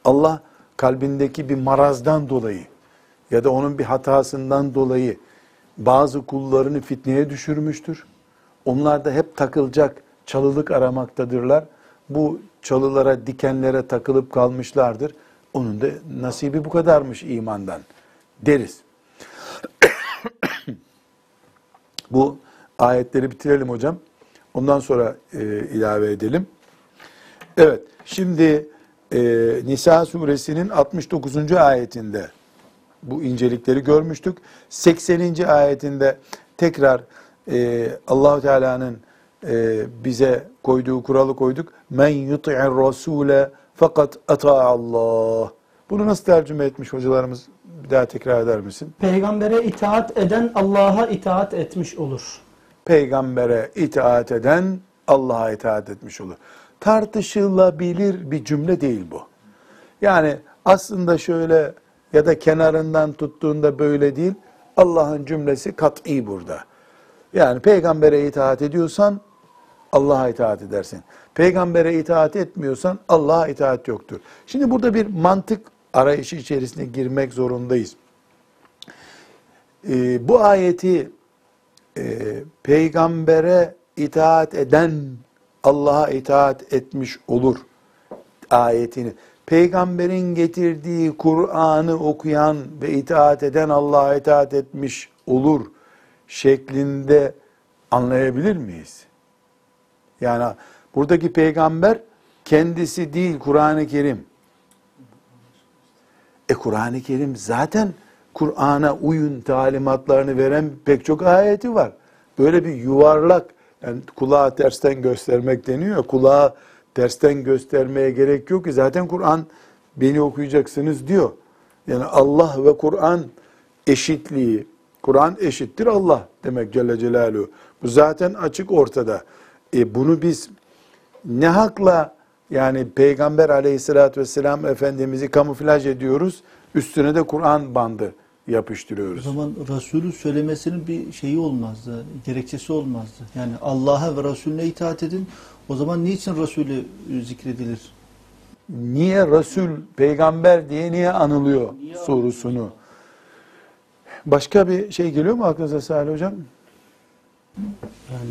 Allah kalbindeki bir marazdan dolayı ya da onun bir hatasından dolayı bazı kullarını fitneye düşürmüştür. Onlar da hep takılacak çalılık aramaktadırlar. Bu çalılara, dikenlere takılıp kalmışlardır. Onun da nasibi bu kadarmış imandan deriz. Bu ayetleri bitirelim hocam. Ondan sonra e, ilave edelim. Evet, şimdi e, Nisa suresinin 69. ayetinde bu incelikleri görmüştük. 80. ayetinde tekrar e, Allahu Teala'nın e, bize koyduğu kuralı koyduk. Men yuti'ir rasule fakat ata Allah. Bunu nasıl tercüme etmiş hocalarımız? Bir daha tekrar eder misin? Peygambere itaat eden Allah'a itaat etmiş olur. Peygambere itaat eden Allah'a itaat etmiş olur. Tartışılabilir bir cümle değil bu. Yani aslında şöyle ya da kenarından tuttuğunda böyle değil. Allah'ın cümlesi kat'i burada. Yani peygambere itaat ediyorsan Allah'a itaat edersin. Peygambere itaat etmiyorsan Allah'a itaat yoktur. Şimdi burada bir mantık arayışı içerisine girmek zorundayız. Ee, bu ayeti e, peygambere itaat eden Allah'a itaat etmiş olur ayetini. Peygamberin getirdiği Kur'an'ı okuyan ve itaat eden Allah'a itaat etmiş olur şeklinde anlayabilir miyiz? Yani buradaki peygamber kendisi değil Kur'an-ı Kerim. E Kur'an-ı Kerim zaten Kur'an'a uyun talimatlarını veren pek çok ayeti var. Böyle bir yuvarlak, yani kulağa tersten göstermek deniyor. Kulağa tersten göstermeye gerek yok ki zaten Kur'an beni okuyacaksınız diyor. Yani Allah ve Kur'an eşitliği, Kur'an eşittir Allah demek Celle Celaluhu. Bu zaten açık ortada. E bunu biz ne hakla yani Peygamber aleyhissalatü vesselam Efendimiz'i kamuflaj ediyoruz, üstüne de Kur'an bandı O yapıştırıyoruz. zaman Resulü söylemesinin bir şeyi olmazdı, gerekçesi olmazdı. Yani Allah'a ve Resulüne itaat edin. O zaman niçin Resulü zikredilir? Niye Resul, peygamber diye niye anılıyor sorusunu. Başka bir şey geliyor mu aklınıza Salih Hocam? Yani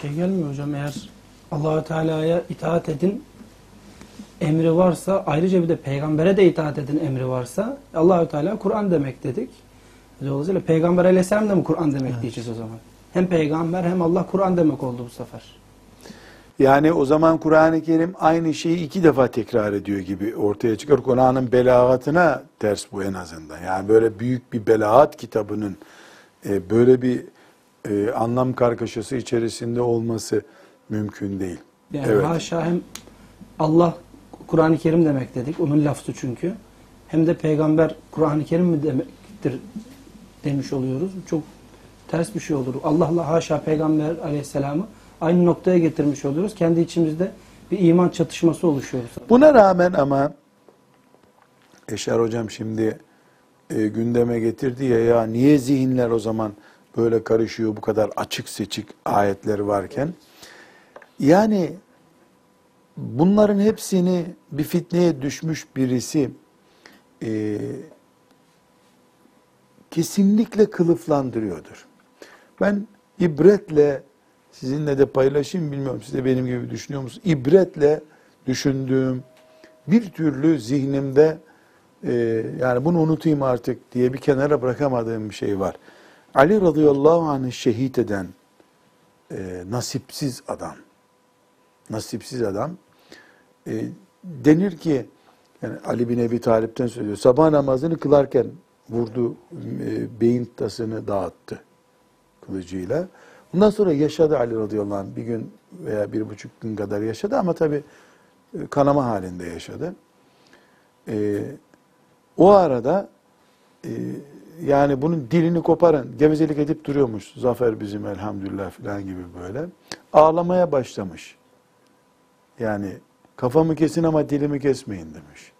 şey gelmiyor hocam eğer Allahü Teala'ya itaat edin emri varsa ayrıca bir de peygambere de itaat edin emri varsa Allahü Teala Kur'an demek dedik. Dolayısıyla peygamber aleyhisselam da mı Kur'an demek Evet. diyeceğiz o zaman? Hem peygamber hem Allah Kur'an demek oldu bu sefer. Yani o zaman Kur'an-ı Kerim aynı şeyi iki defa tekrar ediyor gibi ortaya çıkar. Kur'an'ın belagatına ters bu en azından. Yani böyle büyük bir belagat kitabının e, böyle bir e, anlam kargaşası içerisinde olması mümkün değil. Yani Evet. haşa hem Allah Kur'an-ı Kerim demek dedik. Onun lafzı çünkü. Hem de peygamber Kur'an-ı Kerim mi demektir demiş oluyoruz. Çok ters bir şey olur. Allah'la haşa peygamber aleyhisselamı aynı noktaya getirmiş oluyoruz. Kendi içimizde bir iman çatışması oluşuyor. Buna rağmen ama Eşer hocam şimdi e, gündeme getirdi ya ya niye zihinler o zaman böyle karışıyor bu kadar açık seçik ayetler varken yani bunların hepsini bir fitneye düşmüş birisi e, kesinlikle kılıflandırıyordur. Ben ibretle sizinle de paylaşayım bilmiyorum siz de benim gibi düşünüyor musunuz? İbretle düşündüğüm bir türlü zihnimde e, yani bunu unutayım artık diye bir kenara bırakamadığım bir şey var. Ali radıyallahu anh'ı şehit eden e, nasipsiz adam. Nasipsiz adam. E, denir ki yani Ali bin Ebi Talip'ten söylüyor. Sabah namazını kılarken vurdu e, beyin tasını dağıttı kılıcıyla. Bundan sonra yaşadı Ali radıyallahu anh. Bir gün veya bir buçuk gün kadar yaşadı ama tabi kanama halinde yaşadı. E, o arada e, yani bunun dilini koparın, gevezelik edip duruyormuş. Zafer bizim elhamdülillah falan gibi böyle. Ağlamaya başlamış. Yani kafamı kesin ama dilimi kesmeyin demiş.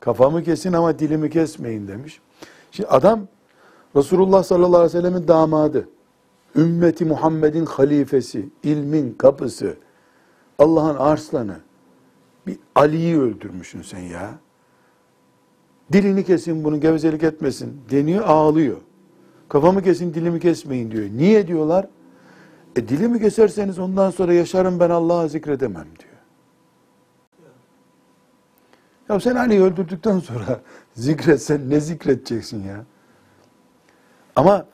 Kafamı kesin ama dilimi kesmeyin demiş. Şimdi adam Resulullah sallallahu aleyhi ve sellemin damadı, ümmeti Muhammed'in halifesi, ilmin kapısı, Allah'ın arslanı. Bir Ali'yi öldürmüşsün sen ya. Dilini kesin bunu gevezelik etmesin deniyor ağlıyor. Kafamı kesin dilimi kesmeyin diyor. Niye diyorlar? E dilimi keserseniz ondan sonra yaşarım ben Allah'a zikredemem diyor. Ya sen Ali'yi öldürdükten sonra zikretsen ne zikredeceksin ya? Ama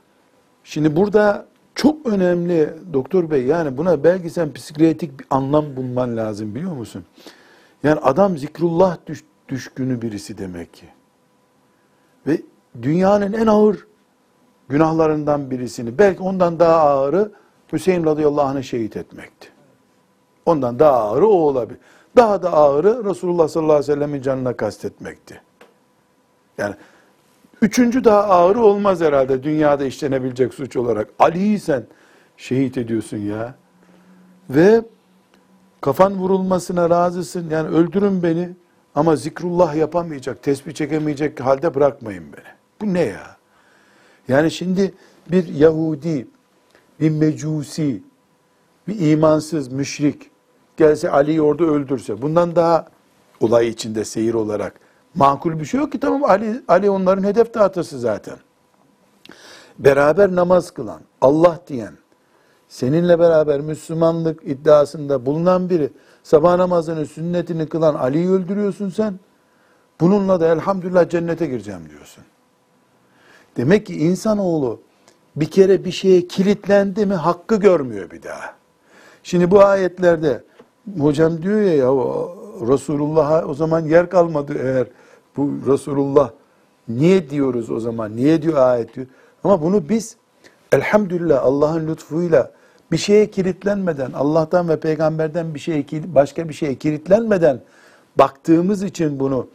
şimdi burada çok önemli doktor bey yani buna belki sen psikiyatrik bir anlam bulman lazım biliyor musun? Yani adam zikrullah düş, düşkünü birisi demek ki. Ve dünyanın en ağır günahlarından birisini belki ondan daha ağırı Hüseyin radıyallahu anh'ı şehit etmekti. Ondan daha ağırı o olabilir. Daha da ağırı Resulullah sallallahu aleyhi ve sellemin canına kastetmekti. Yani üçüncü daha ağırı olmaz herhalde dünyada işlenebilecek suç olarak. Ali'yi sen şehit ediyorsun ya. Ve kafan vurulmasına razısın. Yani öldürün beni ama zikrullah yapamayacak, tesbih çekemeyecek halde bırakmayın beni. Bu ne ya? Yani şimdi bir Yahudi, bir mecusi, bir imansız müşrik gelse Ali'yi orada öldürse bundan daha olay içinde seyir olarak makul bir şey yok ki tamam Ali, Ali onların hedef tahtısı zaten. Beraber namaz kılan, Allah diyen, seninle beraber Müslümanlık iddiasında bulunan biri sabah namazının sünnetini kılan Ali'yi öldürüyorsun sen. Bununla da elhamdülillah cennete gireceğim diyorsun. Demek ki insanoğlu bir kere bir şeye kilitlendi mi hakkı görmüyor bir daha. Şimdi bu ayetlerde hocam diyor ya ya Resulullah'a o zaman yer kalmadı eğer bu Resulullah niye diyoruz o zaman niye diyor ayet diyor. Ama bunu biz elhamdülillah Allah'ın lütfuyla bir şeye kilitlenmeden Allah'tan ve peygamberden bir şeye başka bir şeye kilitlenmeden baktığımız için bunu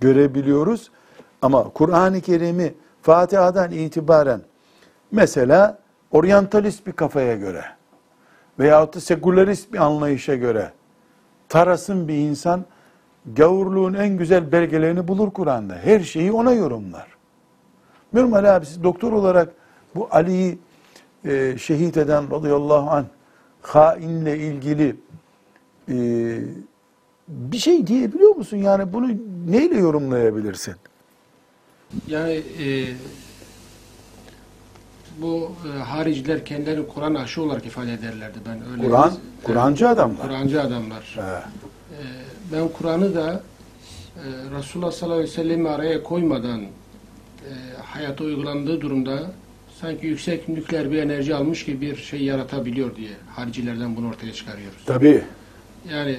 görebiliyoruz. Ama Kur'an-ı Kerim'i Fatiha'dan itibaren mesela oryantalist bir kafaya göre veyahut da sekülerist bir anlayışa göre tarasın bir insan gavurluğun en güzel belgelerini bulur Kur'an'da. Her şeyi ona yorumlar. Bilmiyorum abi siz doktor olarak bu Ali'yi e, şehit eden radıyallahu anh hainle ilgili e, bir şey diyebiliyor musun? Yani bunu neyle yorumlayabilirsin? Yani e, bu e, hariciler kendilerini Kur'an aşı olarak ifade ederlerdi. Ben öyle Kur'an, Evet, Kur'ancı adamlar. Kur'ancı adamlar. He. E, ben Kur'an'ı da e, Resulullah sallallahu aleyhi ve sellem'i araya koymadan e, hayata uygulandığı durumda sanki yüksek nükleer bir enerji almış gibi bir şey yaratabiliyor diye haricilerden bunu ortaya çıkarıyoruz. Tabii. Yani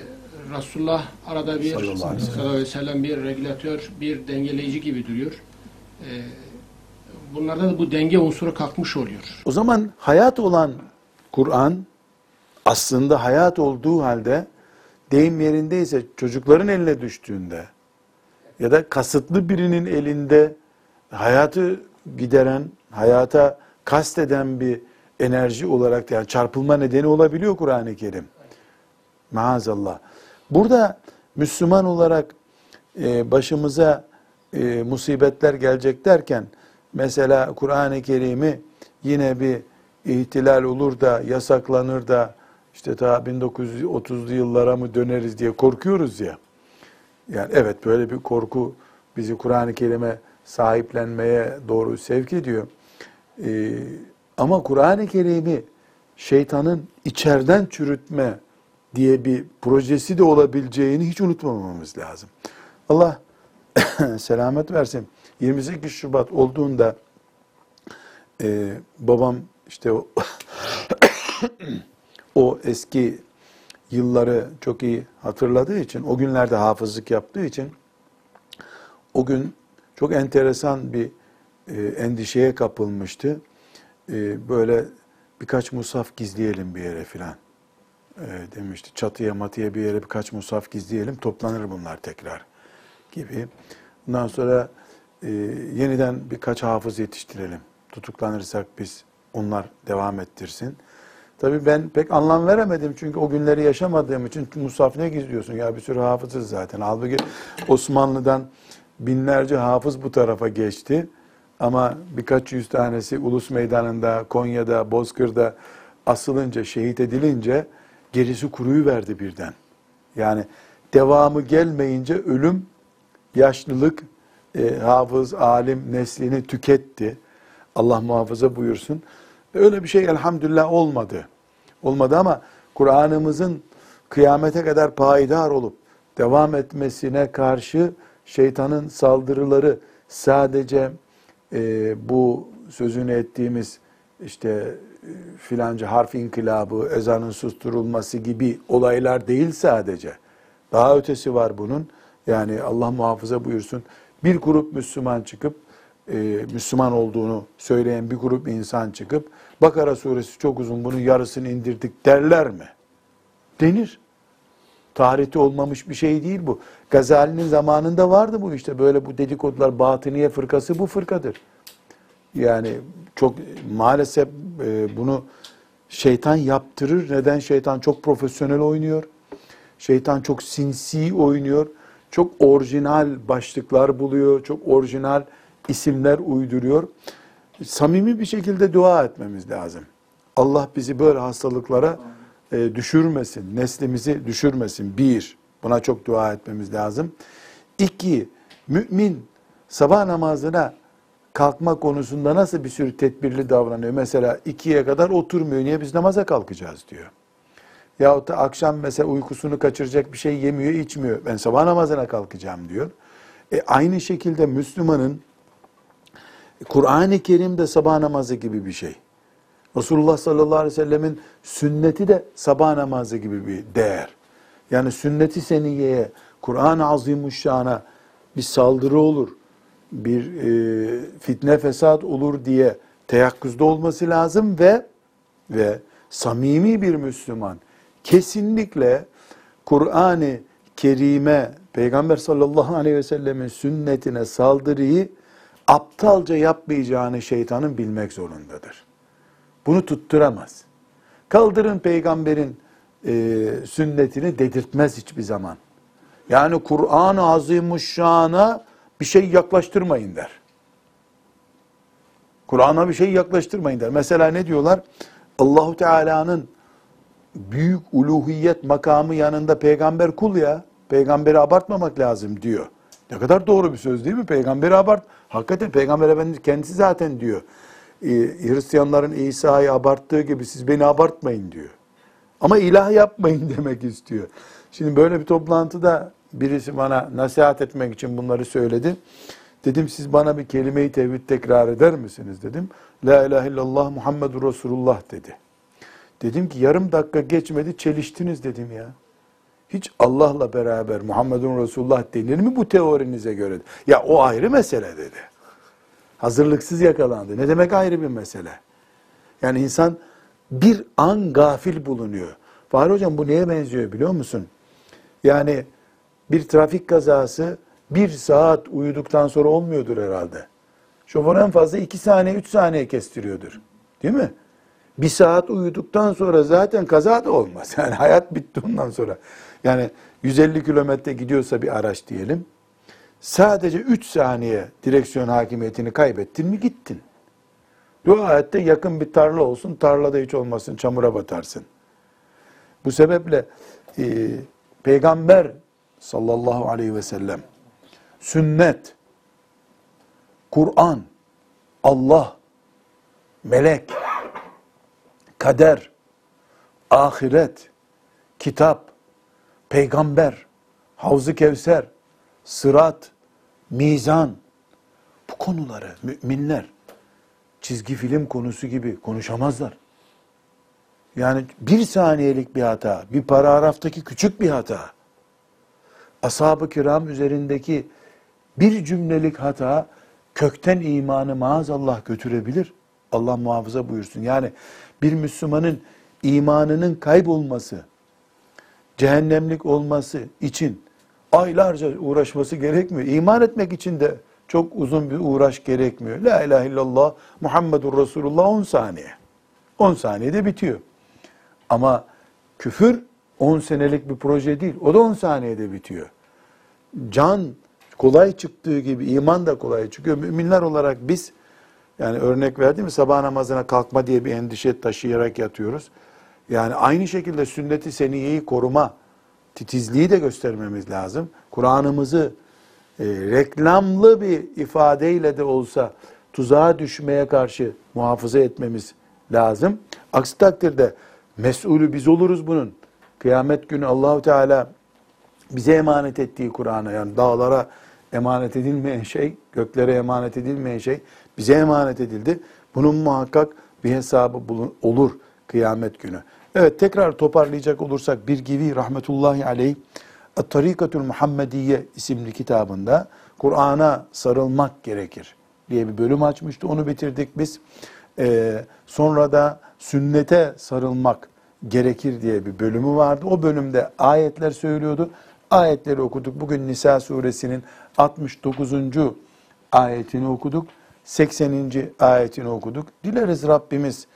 Resulullah arada bir Sallallahu aleyhi ve sellem. sallallahu aleyhi ve sellem bir regülatör, bir dengeleyici gibi duruyor. Ee, bunlarda da bu denge unsuru kalkmış oluyor. O zaman hayat olan Kur'an aslında hayat olduğu halde deyim yerindeyse çocukların eline düştüğünde ya da kasıtlı birinin elinde hayatı gideren, hayata kasteden bir enerji olarak yani çarpılma nedeni olabiliyor Kur'an-ı Kerim. Maazallah. Burada Müslüman olarak e, başımıza e, musibetler gelecek derken mesela Kur'an-ı Kerim'i yine bir ihtilal olur da yasaklanır da işte ta 1930'lu yıllara mı döneriz diye korkuyoruz ya. Yani evet böyle bir korku bizi Kur'an-ı Kerim'e sahiplenmeye doğru sevk ediyor. Ee, ama Kur'an-ı Kerim'i şeytanın içeriden çürütme diye bir projesi de olabileceğini hiç unutmamamız lazım. Allah selamet versin. 28 Şubat olduğunda e, babam işte o, o eski yılları çok iyi hatırladığı için, o günlerde hafızlık yaptığı için o gün çok enteresan bir e, endişeye kapılmıştı. E, böyle birkaç musaf gizleyelim bir yere filan e, demişti. Çatıya matıya bir yere birkaç musaf gizleyelim toplanır bunlar tekrar gibi. Bundan sonra e, yeniden birkaç hafız yetiştirelim. Tutuklanırsak biz onlar devam ettirsin. Tabii ben pek anlam veremedim çünkü o günleri yaşamadığım için musaf ne gizliyorsun ya bir sürü hafızız zaten. Halbuki Osmanlı'dan binlerce hafız bu tarafa geçti. Ama birkaç yüz tanesi Ulus Meydanı'nda, Konya'da, Bozkır'da asılınca, şehit edilince gerisi kuruyu verdi birden. Yani devamı gelmeyince ölüm, yaşlılık, e, hafız, alim neslini tüketti. Allah muhafaza buyursun. Öyle bir şey elhamdülillah olmadı. Olmadı ama Kur'an'ımızın kıyamete kadar payidar olup devam etmesine karşı şeytanın saldırıları sadece e, bu sözünü ettiğimiz işte e, filanca harf inkılabı, ezanın susturulması gibi olaylar değil sadece. Daha ötesi var bunun. Yani Allah muhafaza buyursun. Bir grup Müslüman çıkıp e, Müslüman olduğunu söyleyen bir grup insan çıkıp Bakara suresi çok uzun bunun yarısını indirdik derler mi? Denir. Tarihte olmamış bir şey değil bu. Gazali'nin zamanında vardı bu işte böyle bu dedikodular batıniye fırkası bu fırkadır. Yani çok maalesef e, bunu şeytan yaptırır. Neden? Şeytan çok profesyonel oynuyor. Şeytan çok sinsi oynuyor. Çok orijinal başlıklar buluyor. Çok orijinal isimler uyduruyor. Samimi bir şekilde dua etmemiz lazım. Allah bizi böyle hastalıklara e, düşürmesin, neslimizi düşürmesin. Bir, buna çok dua etmemiz lazım. İki, mümin sabah namazına kalkma konusunda nasıl bir sürü tedbirli davranıyor? Mesela ikiye kadar oturmuyor. Niye biz namaza kalkacağız diyor. Yahut da akşam mesela uykusunu kaçıracak bir şey yemiyor, içmiyor. Ben sabah namazına kalkacağım diyor. E aynı şekilde Müslümanın Kur'an-ı Kerim de sabah namazı gibi bir şey. Resulullah sallallahu aleyhi ve sellemin sünneti de sabah namazı gibi bir değer. Yani sünneti seniyeye, Kur'an-ı Azimuşşan'a bir saldırı olur, bir e, fitne fesat olur diye teyakkuzda olması lazım ve ve samimi bir Müslüman kesinlikle Kur'an-ı Kerime, Peygamber sallallahu aleyhi ve sellemin sünnetine saldırıyı aptalca yapmayacağını şeytanın bilmek zorundadır. Bunu tutturamaz. Kaldırın peygamberin e, sünnetini dedirtmez hiçbir zaman. Yani Kur'an-ı Azimuşşan'a bir şey yaklaştırmayın der. Kur'an'a bir şey yaklaştırmayın der. Mesela ne diyorlar? Allahu Teala'nın büyük uluhiyet makamı yanında peygamber kul ya. Peygamberi abartmamak lazım diyor. Ne kadar doğru bir söz değil mi? Peygamberi abart. Hakikaten Peygamber Efendimiz kendisi zaten diyor. Ee, Hristiyanların İsa'yı abarttığı gibi siz beni abartmayın diyor. Ama ilah yapmayın demek istiyor. Şimdi böyle bir toplantıda birisi bana nasihat etmek için bunları söyledi. Dedim siz bana bir kelime-i tevhid tekrar eder misiniz dedim. La ilahe illallah Muhammedur Resulullah dedi. Dedim ki yarım dakika geçmedi çeliştiniz dedim ya. Hiç Allah'la beraber Muhammedun Resulullah denir mi bu teorinize göre? Ya o ayrı mesele dedi. Hazırlıksız yakalandı. Ne demek ayrı bir mesele? Yani insan bir an gafil bulunuyor. Fahri hocam bu neye benziyor biliyor musun? Yani bir trafik kazası bir saat uyuduktan sonra olmuyordur herhalde. Şoför en fazla iki saniye, üç saniye kestiriyordur. Değil mi? Bir saat uyuduktan sonra zaten kaza da olmaz. Yani hayat bitti ondan sonra. Yani 150 kilometre gidiyorsa bir araç diyelim. Sadece 3 saniye direksiyon hakimiyetini kaybettin mi gittin. Dua et de yakın bir tarla olsun, tarlada hiç olmasın, çamura batarsın. Bu sebeple e, Peygamber sallallahu aleyhi ve sellem, sünnet, Kur'an, Allah, melek, kader, ahiret, kitap, peygamber, Havz-ı Kevser, sırat, mizan, bu konuları müminler çizgi film konusu gibi konuşamazlar. Yani bir saniyelik bir hata, bir paragraftaki küçük bir hata, ashab-ı kiram üzerindeki bir cümlelik hata kökten imanı maazallah götürebilir. Allah muhafaza buyursun. Yani bir Müslümanın imanının kaybolması, cehennemlik olması için aylarca uğraşması gerekmiyor. İman etmek için de çok uzun bir uğraş gerekmiyor. La ilahe illallah Muhammedur Resulullah 10 saniye. 10 saniyede bitiyor. Ama küfür 10 senelik bir proje değil. O da 10 saniyede bitiyor. Can kolay çıktığı gibi iman da kolay çıkıyor. Müminler olarak biz yani örnek verdim mi sabah namazına kalkma diye bir endişe taşıyarak yatıyoruz. Yani aynı şekilde sünneti seniyeyi koruma titizliği de göstermemiz lazım. Kur'an'ımızı e, reklamlı bir ifadeyle de olsa tuzağa düşmeye karşı muhafaza etmemiz lazım. Aksi takdirde mesulü biz oluruz bunun. Kıyamet günü Allahu Teala bize emanet ettiği Kur'an'a yani dağlara emanet edilmeyen şey, göklere emanet edilmeyen şey bize emanet edildi. Bunun muhakkak bir hesabı bulun, olur kıyamet günü. Evet tekrar toparlayacak olursak bir gibi rahmetullahi aleyh Tarikatül Muhammediye isimli kitabında Kur'an'a sarılmak gerekir diye bir bölüm açmıştı. Onu bitirdik biz. Ee, sonra da sünnete sarılmak gerekir diye bir bölümü vardı. O bölümde ayetler söylüyordu. Ayetleri okuduk. Bugün Nisa suresinin 69. ayetini okuduk. 80. ayetini okuduk. Dileriz Rabbimiz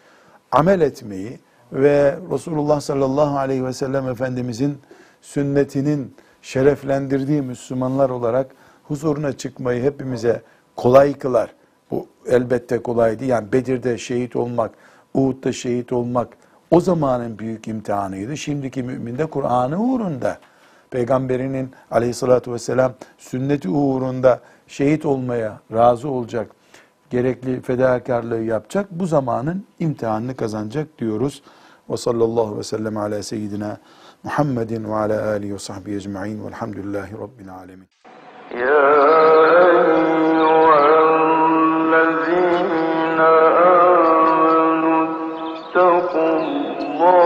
amel etmeyi ve Resulullah sallallahu aleyhi ve sellem Efendimizin sünnetinin şereflendirdiği Müslümanlar olarak huzuruna çıkmayı hepimize kolay kılar. Bu elbette kolay değil. Yani Bedir'de şehit olmak, Uhud'da şehit olmak o zamanın büyük imtihanıydı. Şimdiki mümin de Kur'an'ı uğrunda, Peygamberinin aleyhissalatü vesselam sünneti uğrunda şehit olmaya razı olacak, gerekli fedakarlığı yapacak, bu zamanın imtihanını kazanacak diyoruz. Ve sallallahu ve sellem ala seyyidina Muhammedin ve ala alihi ve sahbihi ecma'in velhamdülillahi rabbil alemin. يا أيها الذين آمنوا اتقوا الله